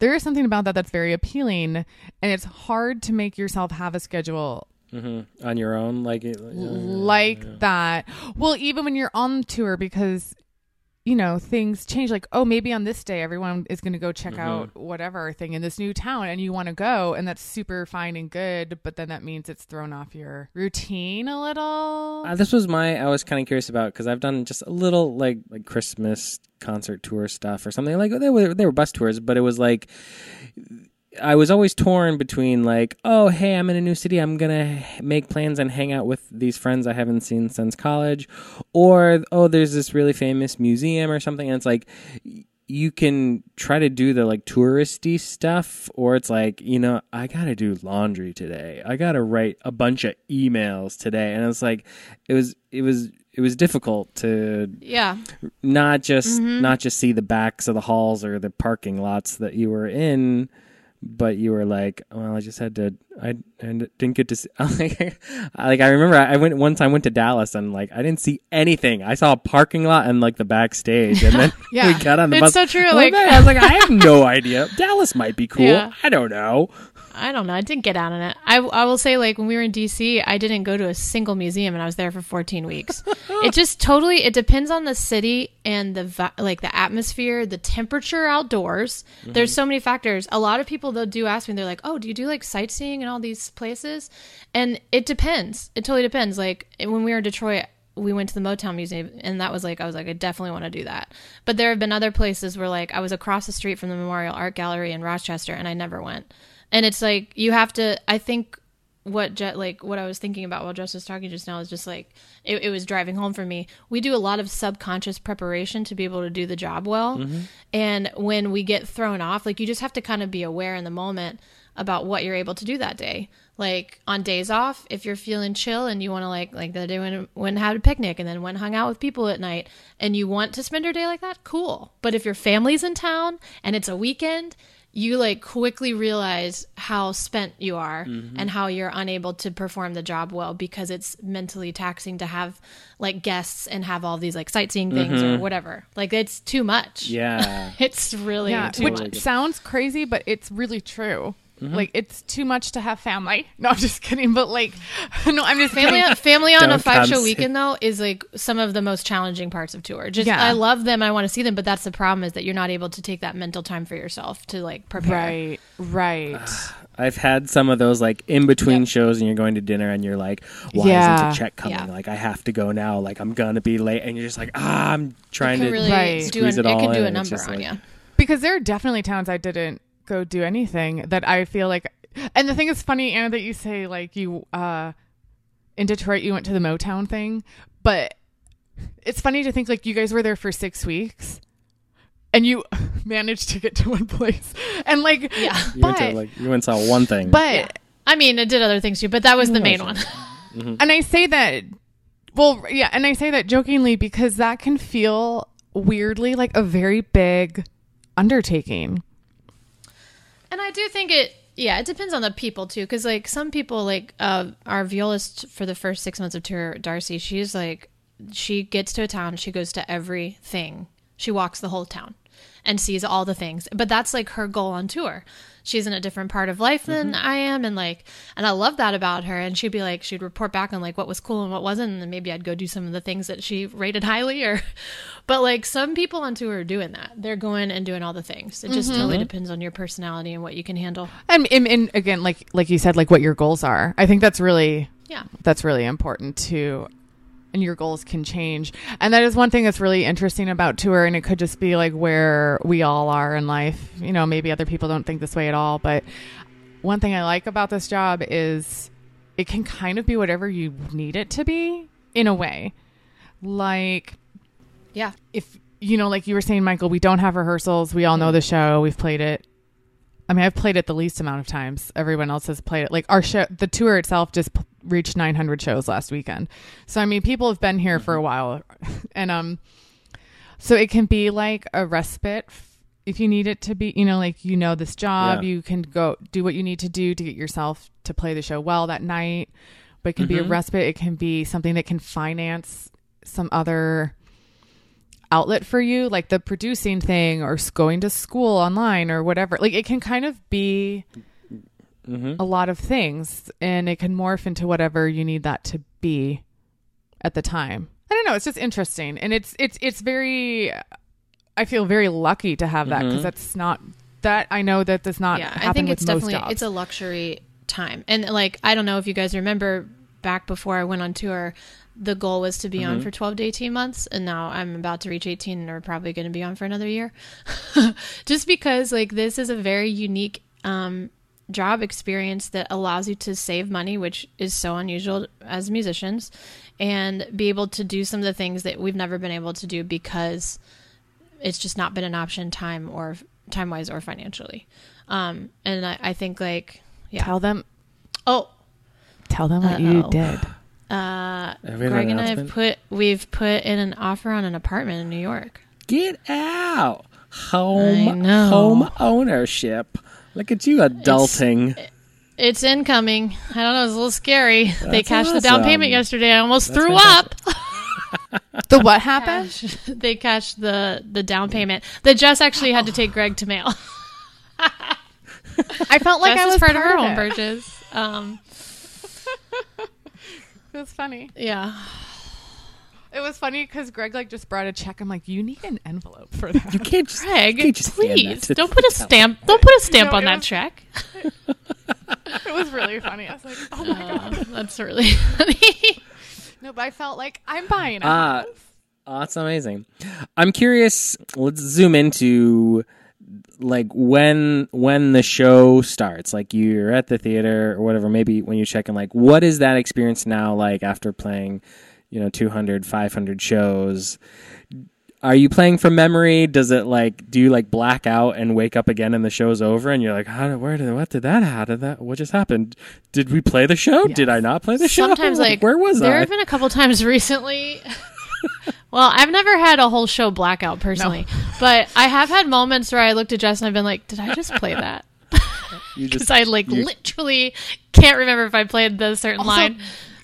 there is something about that that's very appealing. And it's hard to make yourself have a schedule mm-hmm. On your own, like it, like that. Well, even when you're on tour, because you know things change. Like, oh, maybe on this day everyone is going to go check out whatever thing in this new town, and you want to go, and that's super fine and good. But then that means it's thrown off your routine a little. Uh, this was my I was kind of curious about because I've done just a little like like Christmas concert tour stuff or something like they were they were bus tours, but it was like I was always torn between like oh hey I'm in a new city I'm gonna make plans and hang out with these friends I haven't seen since college, or oh there's this really famous museum or something and it's like you can try to do the like touristy stuff or it's like you know i gotta do laundry today i gotta write a bunch of emails today and it's like it was it was it was difficult to Yeah. not just Mm-hmm. not just see the backs of the halls or the parking lots that you were in but you were like well i just had to i, I didn't get to see like i remember i went one time went to dallas and like i didn't see anything i saw a parking lot and like the backstage and then Yeah. we got on the It's bus so true, I like- I was like, I have no idea. Dallas might be cool. Yeah. I don't know. I don't know. I didn't get out on it. I, I will say, like, when we were in DC, I didn't go to a single museum and I was there for 14 weeks. it just totally, it depends on the city and the, like, the atmosphere, the temperature outdoors. There's mm-hmm. so many factors. A lot of people, they'll do ask me, they're like, oh, do you do, like, sightseeing and all these places? And it depends. It totally depends. Like, when we were in Detroit, we went to the Motown Museum, and that was like, I was like, I definitely want to do that. But there have been other places where, like, I was across the street from the Memorial Art Gallery in Rochester, and I never went. And it's like you have to. I think what Je- like what I was thinking about while Jess was talking just now is just like it, it was driving home for me. We do a lot of subconscious preparation to be able to do the job well, mm-hmm. and when we get thrown off, like you just have to kind of be aware in the moment about what you're able to do that day. Like on days off, if you're feeling chill and you want to like like the day when when had a picnic and then went hung out with people at night and you want to spend your day like that, cool. But if your family's in town and it's a weekend, you like quickly realize how spent you are Mm-hmm. and how you're unable to perform the job well because it's mentally taxing to have like guests and have all these like sightseeing things or whatever. Like it's too much. Mm-hmm. Yeah. It's really Yeah, too which much. sounds crazy, but it's really true. Mm-hmm. Like it's too much to have family. No, I'm just kidding. But like, no, I'm just Family, kidding. family on a Don't five show see- weekend though is like some of the most challenging parts of tour. Just Yeah. I love them, I want to see them, but that's the problem is that you're not able to take that mental time for yourself to like prepare. Right, right. I've had some of those like in between Yep. shows and you're going to dinner and you're like, why Yeah. isn't the check coming? Yeah. Like I have to go now. Like I'm gonna be late, and you're just like, ah, I'm trying It to really Right. do squeeze an, it it, all can do in, a number on like- you. because there are definitely towns I didn't go do anything that I feel like and the thing is funny Anna that you say like you uh in Detroit you went to the Motown thing but it's funny to think like you guys were there for 6 weeks and you managed to get to one place and like Yeah. You went but to like you went and saw one thing. but I mean, it did other things too, but that was the main one. and I say that well yeah and I say that jokingly because that can feel weirdly like a very big undertaking And I do think it, yeah, it depends on the people too, because like some people, like uh, our violist for the first six months of tour, Darcy, she's like, she gets to a town, she goes to everything, she walks the whole town and sees all the things, but that's like her goal on tour. She's in a different part of life than mm-hmm. I am, and like, and I love that about her. And she'd be like, she'd report back on like what was cool and what wasn't, and then maybe I'd go do some of the things that she rated highly, or, but like some people on tour are doing that. They're going and doing all the things. It just totally mm-hmm. depends on your personality and what you can handle. And, and, and again, like like you said, like what your goals are. I think that's really Yeah. that's really important too. And your goals can change. And that is one thing that's really interesting about tour. And it could just be like where we all are in life. You know, maybe other people don't think this way at all. But one thing I like about this job is it can kind of be whatever you need it to be in a way. Like Yeah. if you know, like you were saying, Michael, we don't have rehearsals. We all know the show. We've played it. I mean, I've played it the least amount of times. Everyone else has played it. Like our show, the tour itself just p- reached 900 shows last weekend. So I mean, people have been here for a while, and um, so it can be like a respite if you need it to be. You know, like you know this job, Yeah. you can go do what you need to do to get yourself to play the show well that night. But it can be a respite. It can be something that can finance some other outlet for you, like the producing thing or going to school online or whatever. Like it can kind of be a lot of things and it can morph into whatever you need that to be at the time. I don't know, it's just interesting. And it's it's it's very I feel very lucky to have that because that's not that I know that does not yeah, happen I think with it's most definitely jobs. it's a luxury time. And like I don't know if you guys remember back before I went on tour, the goal was to be Mm-hmm. on for 12 to 18 months and now I'm about to reach 18 and we're probably going to be on for another year. Just because like this is a very unique um job experience that allows you to save money, which is so unusual as musicians, and be able to do some of the things that we've never been able to do because it's just not been an option time or time wise or financially. Um, and I, I think like, yeah. tell them Oh, tell them what you Uh-oh. did. Have you had Greg an and I have put we've put in an offer on an apartment in New York. Get out. Home home ownership. Look at you adulting. It's incoming. I don't know. It's a little scary. they That's cashed the down payment yesterday. I almost That's threw fantastic. up. The what happened? they cashed the the down payment. The Jess actually had to take Greg to mail. I felt like Jess I is was part of her it. own purchase. Um, It was funny. yeah. It was funny because Greg like just brought a check. I'm like, you need an envelope for that. You can't just, Greg, you can't just hand that please don't put a town. stamp. Don't put a stamp No, on that was- check. it was really funny. I was like, oh my god. Uh, that's really funny. No, but I felt like I'm buying a Ah, house. Oh, that's amazing. I'm curious. Let's zoom into like when when the show starts. Like you're at the theater or whatever. Maybe when you're checking, like what is that experience now like after playing, you know, 200, 500 shows? Are you playing from memory? Does it like do you like black out and wake up again and the show's over and you're like, how did where did what did that how did that what just happened? Did we play the show? Did I not play the show? Sometimes, like, where was there I? have been a couple times recently Well, I've never had a whole show blackout personally, but I have had moments where I looked at Jess and I've been like, "Did I just play that?" Because I like you- literally can't remember if I played the certain line.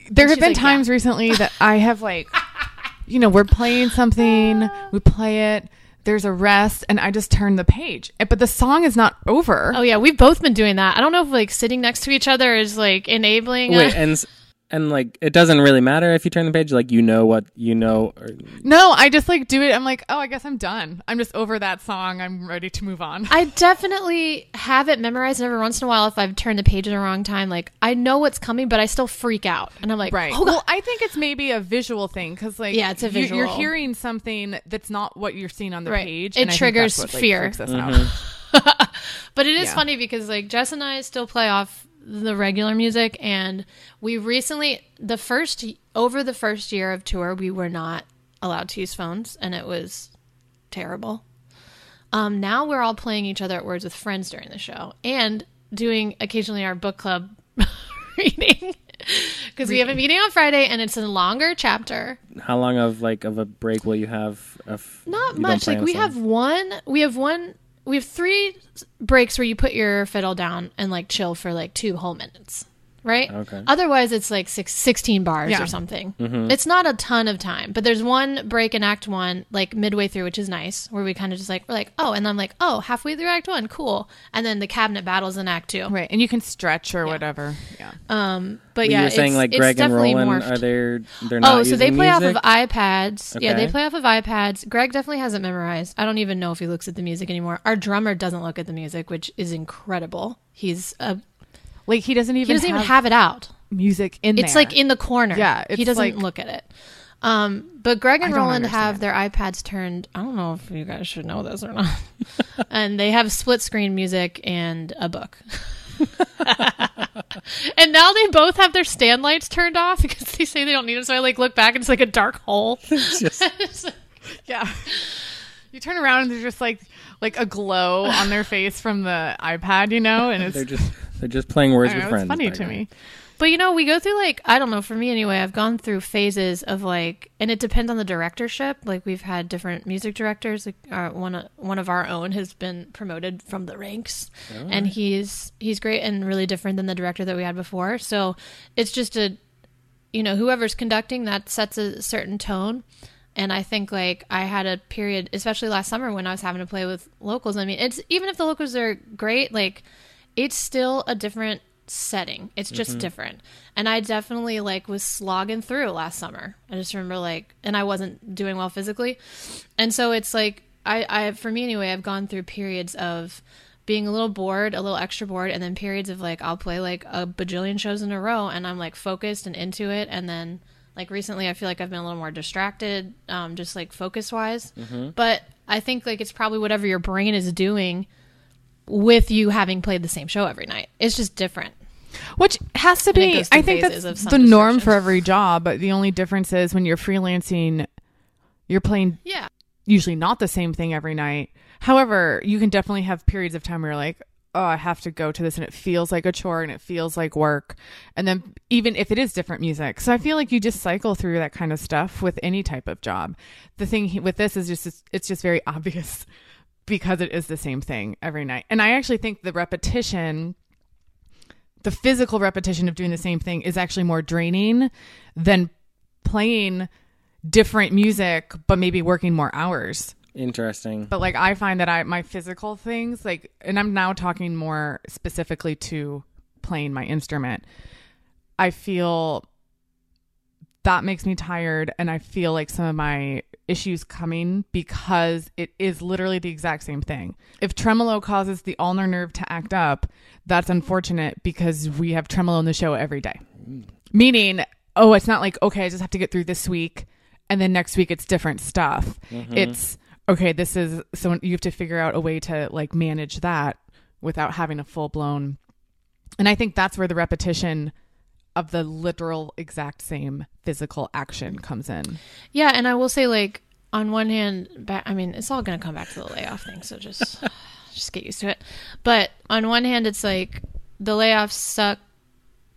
There have been like, yeah. times recently that I have like, you know, we're playing something, we play it, there's a rest, and I just turn the page. Eh, But the song is not over. Oh yeah, we've both been doing that. I don't know if like sitting next to each other is like enabling. wait, us. and s- and like it doesn't really matter if you turn the page. Like you know what you know. Or, No, I just like do it. I'm like, oh, I guess I'm done. I'm just over that song. I'm ready to move on. I definitely have it memorized. And every once in a while, if I've turned the page at the wrong time, like I know what's coming, but I still freak out, and I'm like, Right. Oh, well, I think it's maybe a visual thing because, like, Yeah, it's a you- You're hearing something that's not what you're seeing on the Right. page. It and triggers what, like, fear. us Mm-hmm. out. But it is Yeah. funny because like Jess and I still play off the regular music, and we recently the first over the first year of tour we were not allowed to use phones, and it was terrible. Um, now we're all playing each other at Words with Friends during the show, and doing occasionally our book club reading because we have a meeting on Friday, and it's a longer chapter. how long of like of a break will you have? If Not much. Like we have one. We have one. We have three breaks where you put your fiddle down and like chill for like two whole minutes, right? Okay. Otherwise, it's like six, 16 bars Yeah. or something. Mm-hmm. It's not a ton of time, but there's one break in Act One, like midway through, which is nice, where we kind of just like we're like, oh, and I'm like, oh, halfway through Act One, cool, and then the cabinet battles in Act Two. Right. And you can stretch or whatever. Yeah. Um, but But yeah, you were saying it's- like it's Greg and definitely Roland morphed. are they? They're not. Oh, so they play music? off of iPads. Yeah, they play off of iPads. Greg definitely hasn't memorized. I don't even know if he looks at the music anymore. Our drummer doesn't look at the music, which is incredible. He's a, Like, he doesn't even he doesn't have, even have it out. music in there. It's there. like in the corner. Yeah, he doesn't like- look at it. Um, but Greg and I don't Roland have their iPads turned. I don't know if you guys should know this or not. and they have split screen music and a book. and now they both have their stand lights turned off because they say they don't need them. So I like look back and it's like a dark hole. Just- Yeah. You turn around and there's just like like a glow on their face from the iPad, you know, and it's, they're just they're just playing words I with know, friends. it's funny to me. But you know, we go through like I don't know, for me anyway, I've gone through phases of like and it depends on the directorship. Like we've had different music directors. Like uh, one of one of our own has been promoted from the ranks and he's he's great and really different than the director that we had before. So it's just a you know, whoever's conducting that sets a certain tone. And I think like I had a period, especially last summer when I was having to play with locals. I mean, it's even if the locals are great, like it's still a different setting. It's just mm-hmm. different. And I definitely like was slogging through last summer. I just remember like, and I wasn't doing well physically. And so it's like, I, I, for me anyway, I've gone through periods of being a little bored, a little extra bored, and then periods of like, I'll play like a bajillion shows in a row and I'm like focused and into it. And then like recently, I feel like I've been a little more distracted, um, just like focus wise. But I think like it's probably whatever your brain is doing with you having played the same show every night. It's just different. Which has to And be, I think that's of the norm for every job. But the only difference is when you're freelancing, you're playing Yeah. usually not the same thing every night. However, you can definitely have periods of time where you're like, oh, I have to go to this and it feels like a chore and it feels like work. And then even if it is different music. So I feel like you just cycle through that kind of stuff with any type of job. The thing with this is just, it's just very obvious because it is the same thing every night. And I actually think the repetition the physical repetition of doing the same thing is actually more draining than playing different music but maybe working more hours Interesting. but like i find that i my physical things like and i'm now talking more specifically to playing my instrument i feel that makes me tired and i feel like some of my issues coming because it is literally the exact same thing. If tremolo causes the ulnar nerve to act up that's unfortunate because we have tremolo in the show every day. Meaning oh it's not like okay i just have to get through this week and then next week it's different stuff. Mm-hmm. It's okay this is so you have to figure out a way to like manage that without having a full blown and i think that's where the repetition of the literal exact same physical action comes in Yeah, and I will say like on one hand, back, I mean, it's all going to come back to the layoff thing, so just just get used to it. But on one hand, it's like the layoffs suck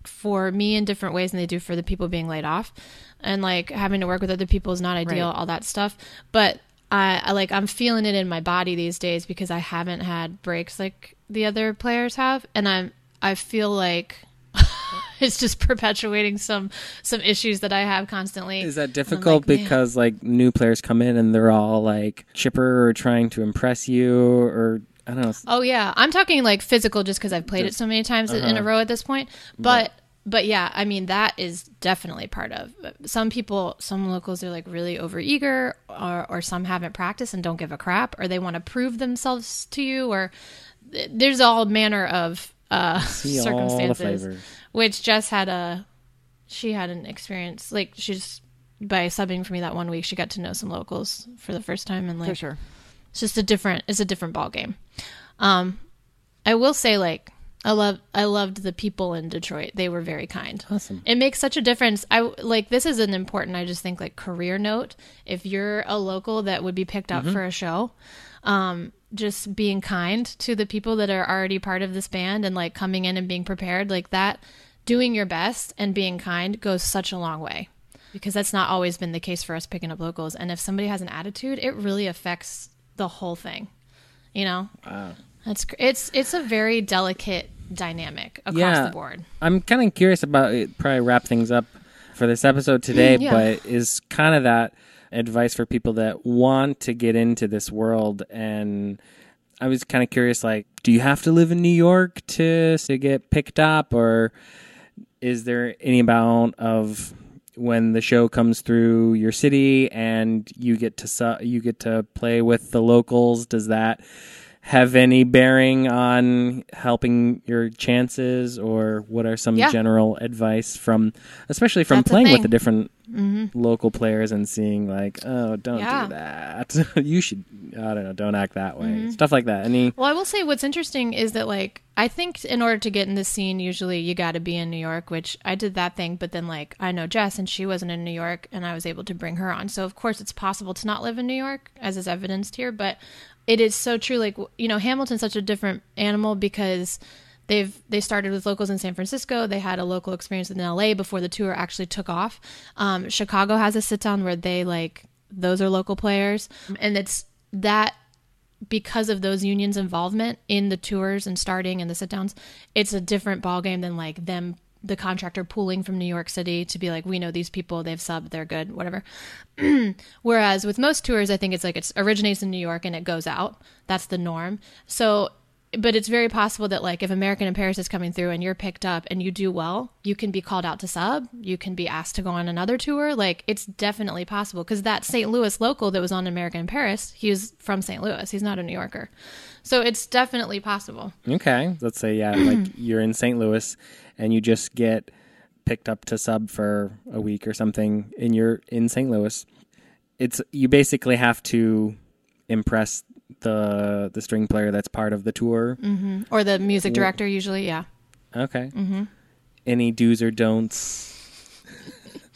for me in different ways than they do for the people being laid off. and like having to work with other people is not ideal, Right. all that stuff. But I, I like I'm feeling it in my body these days because I haven't had breaks like the other players have, and I'm I feel like it's just perpetuating some some issues that I have constantly. Is that difficult like, man. because like new players come in and they're all like chipper or trying to impress you or I don't know. Oh yeah, I'm talking like physical, just because I've played it so many times in a uh-huh. row at this point. But but yeah, I mean that is definitely part of. Some people, some locals are like really overeager, or or some haven't practiced and don't give a crap, or they want to prove themselves to you, or there's all manner of uh, See all the circumstances. flavors. Which Jess had a, she had an experience like she's by subbing for me that one week. She got to know some locals for the first time, and like For sure. it's just a different it's a different ball game. Um I will say like I love I loved the people in Detroit. They were very kind. Awesome. It makes such a difference. I like this is an important I just think like career note. If you're a local that would be picked up for a show, um just being kind to the people that are already part of this band and like coming in and being prepared like that doing your best and being kind goes such a long way because that's not always been the case for us picking up locals and if somebody has an attitude it really affects the whole thing you know wow that's cr- it's it's a very delicate dynamic across Yeah. the board I'm kind of curious about it. Probably wrap things up for this episode today, yeah. but is kind of that advice for people that want to get into this world. And I was kind of curious, like, do you have to live in New York to to get picked up, or is there any amount of when the show comes through your city and you get to su- you get to play with the locals? Does that have any bearing on helping your chances or what are some Yeah. general advice from especially from That's the playing with the different mm-hmm. local players and seeing like oh don't Yeah. do that. You should i don't know don't act that way. Mm-hmm. Stuff like that. Any well i will say what's interesting is that like i think in order to get in this scene usually you got to be in new york which i did that thing but then like i know jess and she wasn't in new york and i was able to bring her on. So of course it's possible to not live in new york as is evidenced here but it is so true like you know hamilton's such a different animal because they've they started with locals in San Francisco. They had a local experience in LA before the tour actually took off. Um, Chicago has a sit down where they like those are local players, and it's that because of those unions' involvement in the tours and starting and the sit downs, it's a different ballgame than like them the contractor pooling from New York City to be like, we know these people, they've subbed, they're good, whatever. Whereas with most tours, I think it's like it originates in New York and it goes out. That's the norm. So, but it's very possible that like if American in Paris is coming through and you're picked up and you do well, you can be called out to sub. You can be asked to go on another tour. Like it's definitely possible because that St. Louis local that was on American in Paris, he was from St. Louis. He's not a New Yorker. So it's definitely possible. okay let's say yeah like you're in st louis and you just get picked up to sub for a week or something and you're in st louis it's you basically have to impress the the string player that's part of the tour Or the music director usually, yeah. Okay. Mm-hmm. Any do's or don'ts?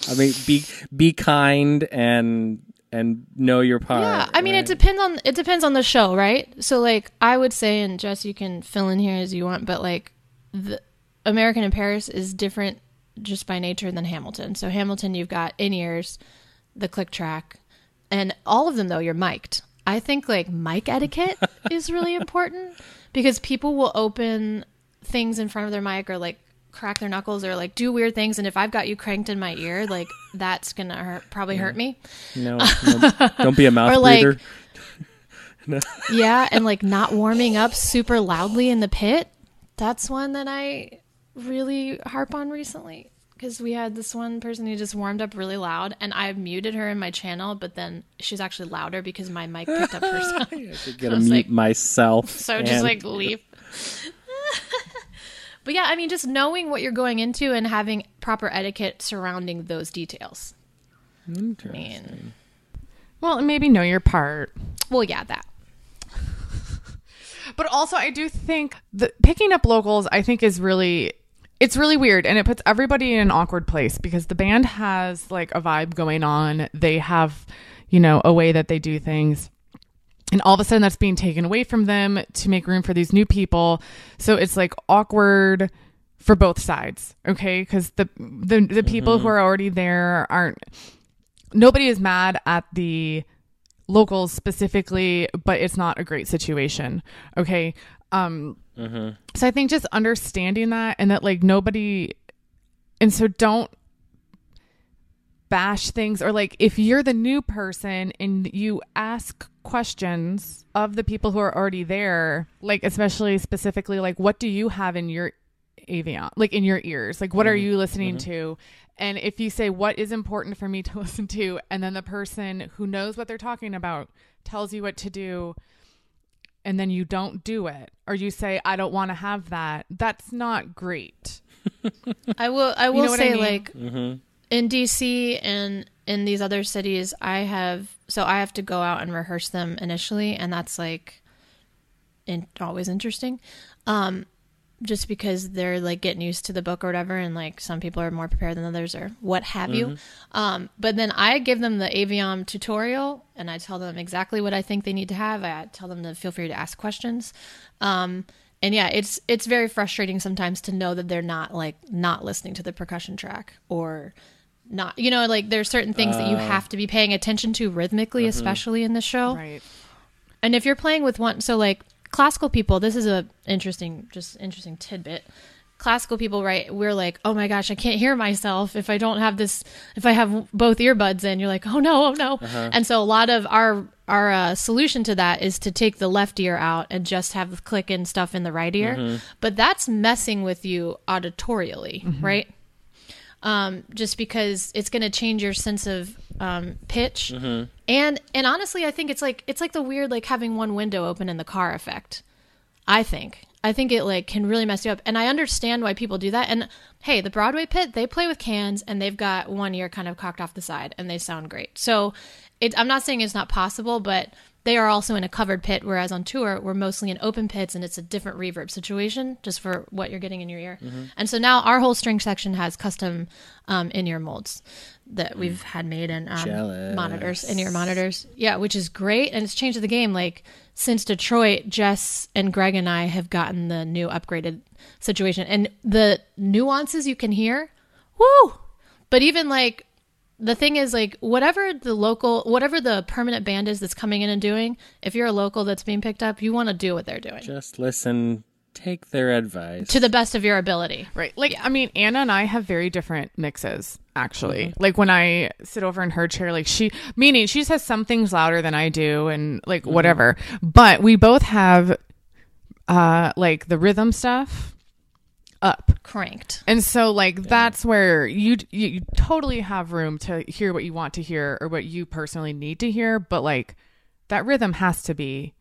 I mean, be be kind and and know your part. Yeah, I mean, right? it depends on it depends on the show, right? So, like, I would say, and Jess, you can fill in here as you want, but like, the American in Paris is different just by nature than Hamilton. So, Hamilton, you've got in ears, the click track, and all of them though you're mic'd. I think like mic etiquette is really important because people will open things in front of their mic or like crack their knuckles or like do weird things and if I've got you cranked in my ear like that's going to hurt probably hurt me. no, no, don't be a mouth Or, like, breather. Yeah, and like not warming up super loudly in the pit. That's one that I really harp on recently because we had this one person who just warmed up really loud, and I muted her in my channel, but then she's actually louder because my mic picked up her sound. Get I to was mute like- myself. So just like leave. but yeah, I mean, just knowing what you're going into and having proper etiquette surrounding those details. I mean, Well, and maybe know your part. well, yeah, that. But also, I do think that picking up locals, I think, is really. It's really weird and it puts everybody in an awkward place because the band has like a vibe going on. They have, you know, a way that they do things. And all of a sudden that's being taken away from them to make room for these new people. So it's like awkward for both sides, okay? Because the the the people who mm-hmm. are already there aren't. Nobody is mad at the locals specifically, but it's not a great situation, okay? Um, mm-hmm. so I think just understanding that and that like nobody, and so don't bash things or like if you're the new person and you ask questions of the people who are already there like especially specifically like what do you have in your Aviom like in your ears? Like what are mm-hmm. you listening mm-hmm. to? And if you say what is important for me to listen to? And then the person who knows what they're talking about tells you what to do and then you don't do it or you say i don't want to have that that's not great I will. I will know what I say, mean? like in DC and in these other cities, I have so I have to go out and rehearse them initially, and that's like, in, always interesting. Um, just because they're like getting used to the book or whatever, and like some people are more prepared than others or what have you. Um, but then I give them the Aviom tutorial, and I tell them exactly what I think they need to have. I tell them to feel free to ask questions. Um, and yeah, it's it's very frustrating sometimes to know that they're not like not listening to the percussion track or not you know like there's certain things that you have to be paying attention to rhythmically especially in the show right and if you're playing with one, so like classical people, this is a interesting, just interesting tidbit. Classical people, right? We're like, oh my gosh, I can't hear myself if I don't have this. If I have both earbuds in, you're like, oh no, oh no. Uh-huh. And so a lot of our our uh, solution to that is to take the left ear out and just have the click and stuff in the right ear. Mm-hmm. But that's messing with you auditorially, mm-hmm. right? Um, just because it's going to change your sense of um, pitch. And and honestly, I think it's like it's like the weird like having one window open in the car effect. I think I think it like can really mess you up, and I understand why people do that. And hey, the Broadway pit they play with cans, and they've got one ear kind of cocked off the side, and they sound great. So it, I'm not saying it's not possible, but they are also in a covered pit, whereas on tour we're mostly in open pits, and it's a different reverb situation just for what you're getting in your ear. And so now our whole string section has custom um, in ear molds that we've had made and um, monitors in ear monitors. Yeah, which is great, and it's changed the game. Like since Detroit, Jess and Greg and I have gotten the new upgraded situation, and the nuances you can hear, woo! But even like the thing is like whatever the local whatever the permanent band is that's coming in and doing if you're a local that's being picked up you want to do what they're doing Just listen, take their advice. to the best of your ability Right. Like, I mean, Anna and I have very different mixes, actually. Like, when I sit over in her chair, like, she, meaning she says some things louder than I do and, like, whatever. But we both have, uh, like, the rhythm stuff up. cranked And so, like, that's where you, you you totally have room to hear what you want to hear or what you personally need to hear. But, like, that rhythm has to be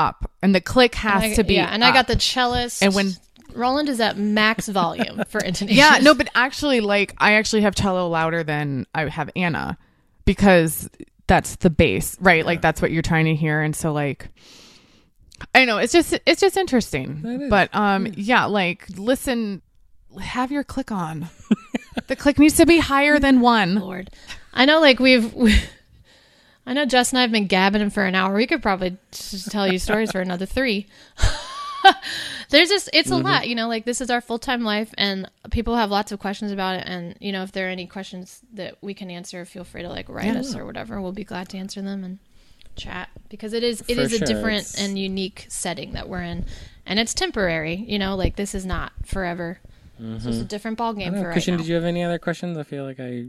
up and the click has I- to be yeah and i got the cellist And when- roland is at max volume for intonation Yeah, no, but actually, like, I actually have cello louder than I have Anna because that's the bass, right? Like, that's what you're trying to hear, and so like, I know it's just it's just interesting, but um, yeah, like, listen, have your click on. the click needs to be higher than one. lord. I know like we've we, i know jess and i've been gabbing for an hour. We could probably just tell you stories for another three. There's just it's a lot you know like this is our full-time life and people have lots of questions about it and you know if there are any questions that we can answer feel free to like write us or whatever. We'll be glad to answer them and chat because it is it For is a different it's- and unique setting that we're in and it's temporary you know like this is not forever so it's a mm-hmm. different ball I game for know, right now. did you have any other questions? I feel like I.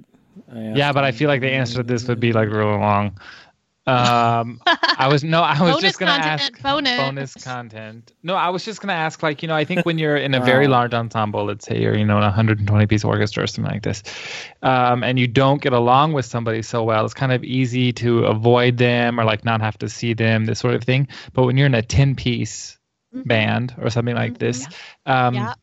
I asked Yeah, but I feel like the answer to this would be like really long. Um, I was no, I was Bonus just gonna content, ask bonus. content. No, I was just gonna ask, like you know, I think when you're in a very large ensemble, let's say you're you know in a 120 piece orchestra or something like this, um, and you don't get along with somebody so well, it's kind of easy to avoid them or like not have to see them, this sort of thing. But when you're in a 10 piece band or something like this, um, Yeah.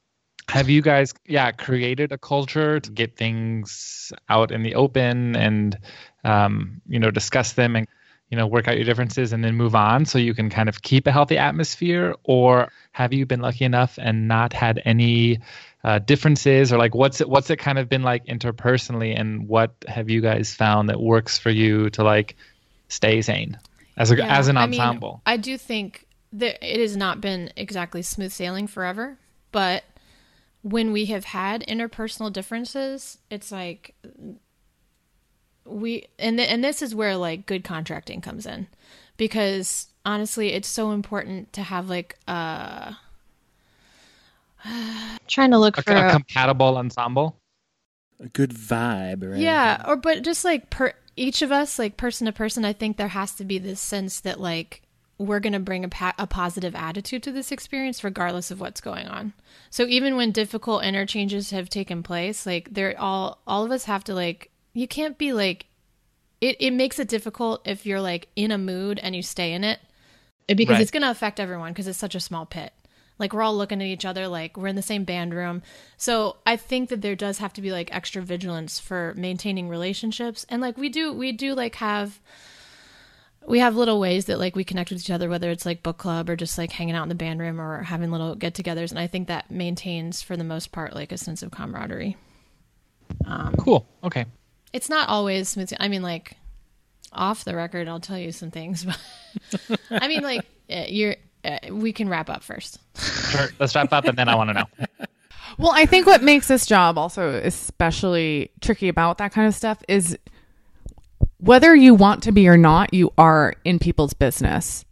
have you guys yeah created a culture to get things out in the open and um, you know discuss them and you know work out your differences and then move on so you can kind of keep a healthy atmosphere? Or have you been lucky enough and not had any uh, differences? Or like what's it what's it kind of been like interpersonally and what have you guys found that works for you to like stay sane as a Yeah, as an I mean, ensemble? I do think that it has not been exactly smooth sailing forever, but when we have had interpersonal differences, it's like we and th- and this is where like good contracting comes in because honestly, it's so important to have like uh Trying to look A, for a a, compatible ensemble. A good vibe, right? Yeah, or but just like per each of us, like person to person, I think there has to be this sense that like we're going to bring a, pa- a positive attitude to this experience regardless of what's going on. So even when difficult interchanges have taken place, like they're all all of us have to like you can't be like it it makes it difficult if you're like in a mood and you stay in it because Right. it's going to affect everyone because it's such a small pit. Like we're all looking at each other like we're in the same band room. So I think that there does have to be like extra vigilance for maintaining relationships. And like we do we do like have we have little ways that like we connect with each other whether it's like book club or just like hanging out in the band room or having little get-togethers and I think that maintains for the most part like a sense of camaraderie. Um, cool. Okay. It's not always smooth. I mean like off the record I'll tell you some things but I mean like eh, you're uh, we can wrap up first. Sure. Let's wrap up, and then I want to know. Well, I think what makes this job also especially tricky about that kind of stuff is whether you want to be or not, you are in people's business.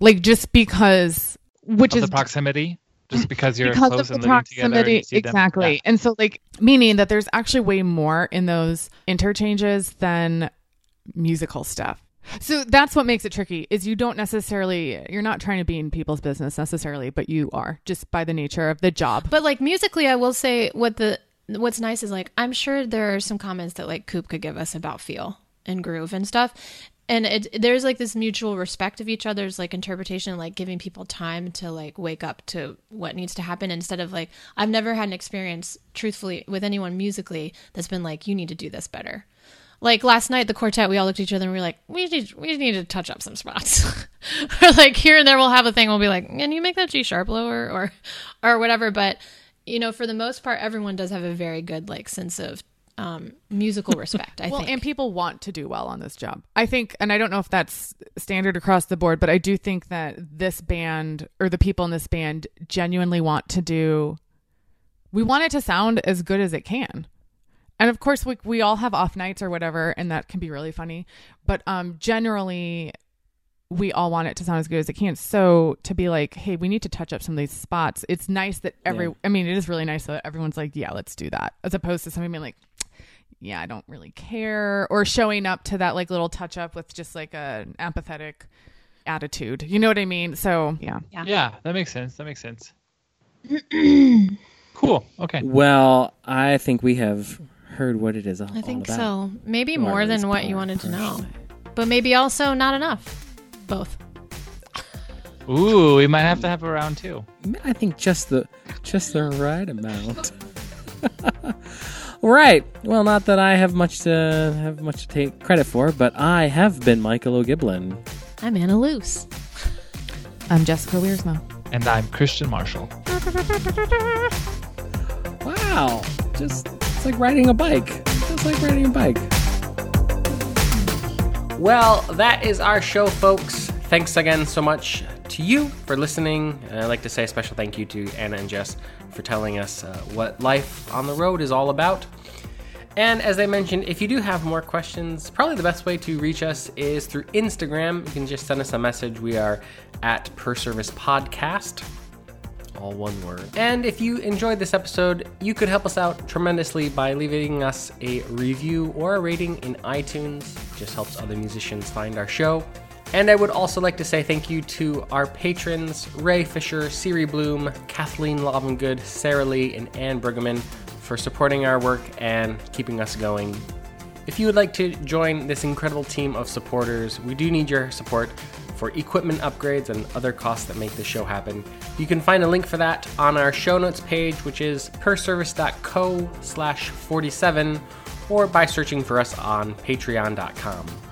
Like just because, which Of is the proximity, just because you're because close of and the living together. and proximity, you see them. exactly. Yeah. And so, like, meaning that there's actually way more in those interchanges than musical stuff. So that's what makes it tricky is you don't necessarily you're not trying to be in people's business necessarily, but you are just by the nature of the job. But like musically, I will say what the what's nice is like I'm sure there are some comments that like Coop could give us about feel and groove and stuff. And it, there's like this mutual respect of each other's like interpretation, like giving people time to like wake up to what needs to happen instead of like I've never had an experience truthfully with anyone musically that's been like you need to do this better. Like last night, the quartet, we all looked at each other and we were like, we need, we need to touch up some spots. or like here and there, we'll have a thing. We'll be like, can you make that G sharp lower or, or whatever. But you know, for the most part, everyone does have a very good like sense of um, musical respect. I well, think. and people want to do well on this job. I think, and I don't know if that's standard across the board, but I do think that this band or the people in this band genuinely want to do. We want it to sound as good as it can, and of course, we we all have off nights or whatever, and that can be really funny. But um, generally, we all want it to sound as good as it can. So to be like, hey, we need to touch up some of these spots. It's nice that every. Yeah. I mean, it is really nice that everyone's like, yeah, let's do that, as opposed to somebody being like, yeah, I don't really care, or showing up to that like little touch up with just like a apathetic attitude. You know what I mean? So yeah. Yeah, that makes sense. That makes sense. cool. Okay. Well, I think we have heard what it is all I think all about. so. Maybe Or more than what you par wanted to first. know, but maybe also not enough. Both. Ooh, we might have to have a round two. I think just the just the right amount. right. Well, not that I have much to have much to take credit for, but I have been Michael O'Giblin. I'm Anna Luce. I'm Jessica Wiersma. And I'm Christian Marshall. Wow. Just it's like riding a bike. Just like riding a bike. Well, that is our show, folks. Thanks again so much to you for listening. And I'd like to say a special thank you to Anna and Jess for telling us uh, what life on the road is all about. And as I mentioned, if you do have more questions, probably the best way to reach us is through Instagram. You can just send us a message. We are at Per Service Podcast all one word. And if you enjoyed this episode, you could help us out tremendously by leaving us a review or a rating in iTunes. It just helps other musicians find our show. And I would also like to say thank you to our patrons Ray Fisher, Siri Bloom, Kathleen Lovengood, Sarah Lee, and Anne Bruggeman for supporting our work and keeping us going. If you would like to join this incredible team of supporters, we do need your support for equipment upgrades and other costs that make the show happen. You can find a link for that on our show notes page, which is perservice.co slash 47, or by searching for us on patreon.com.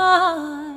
moment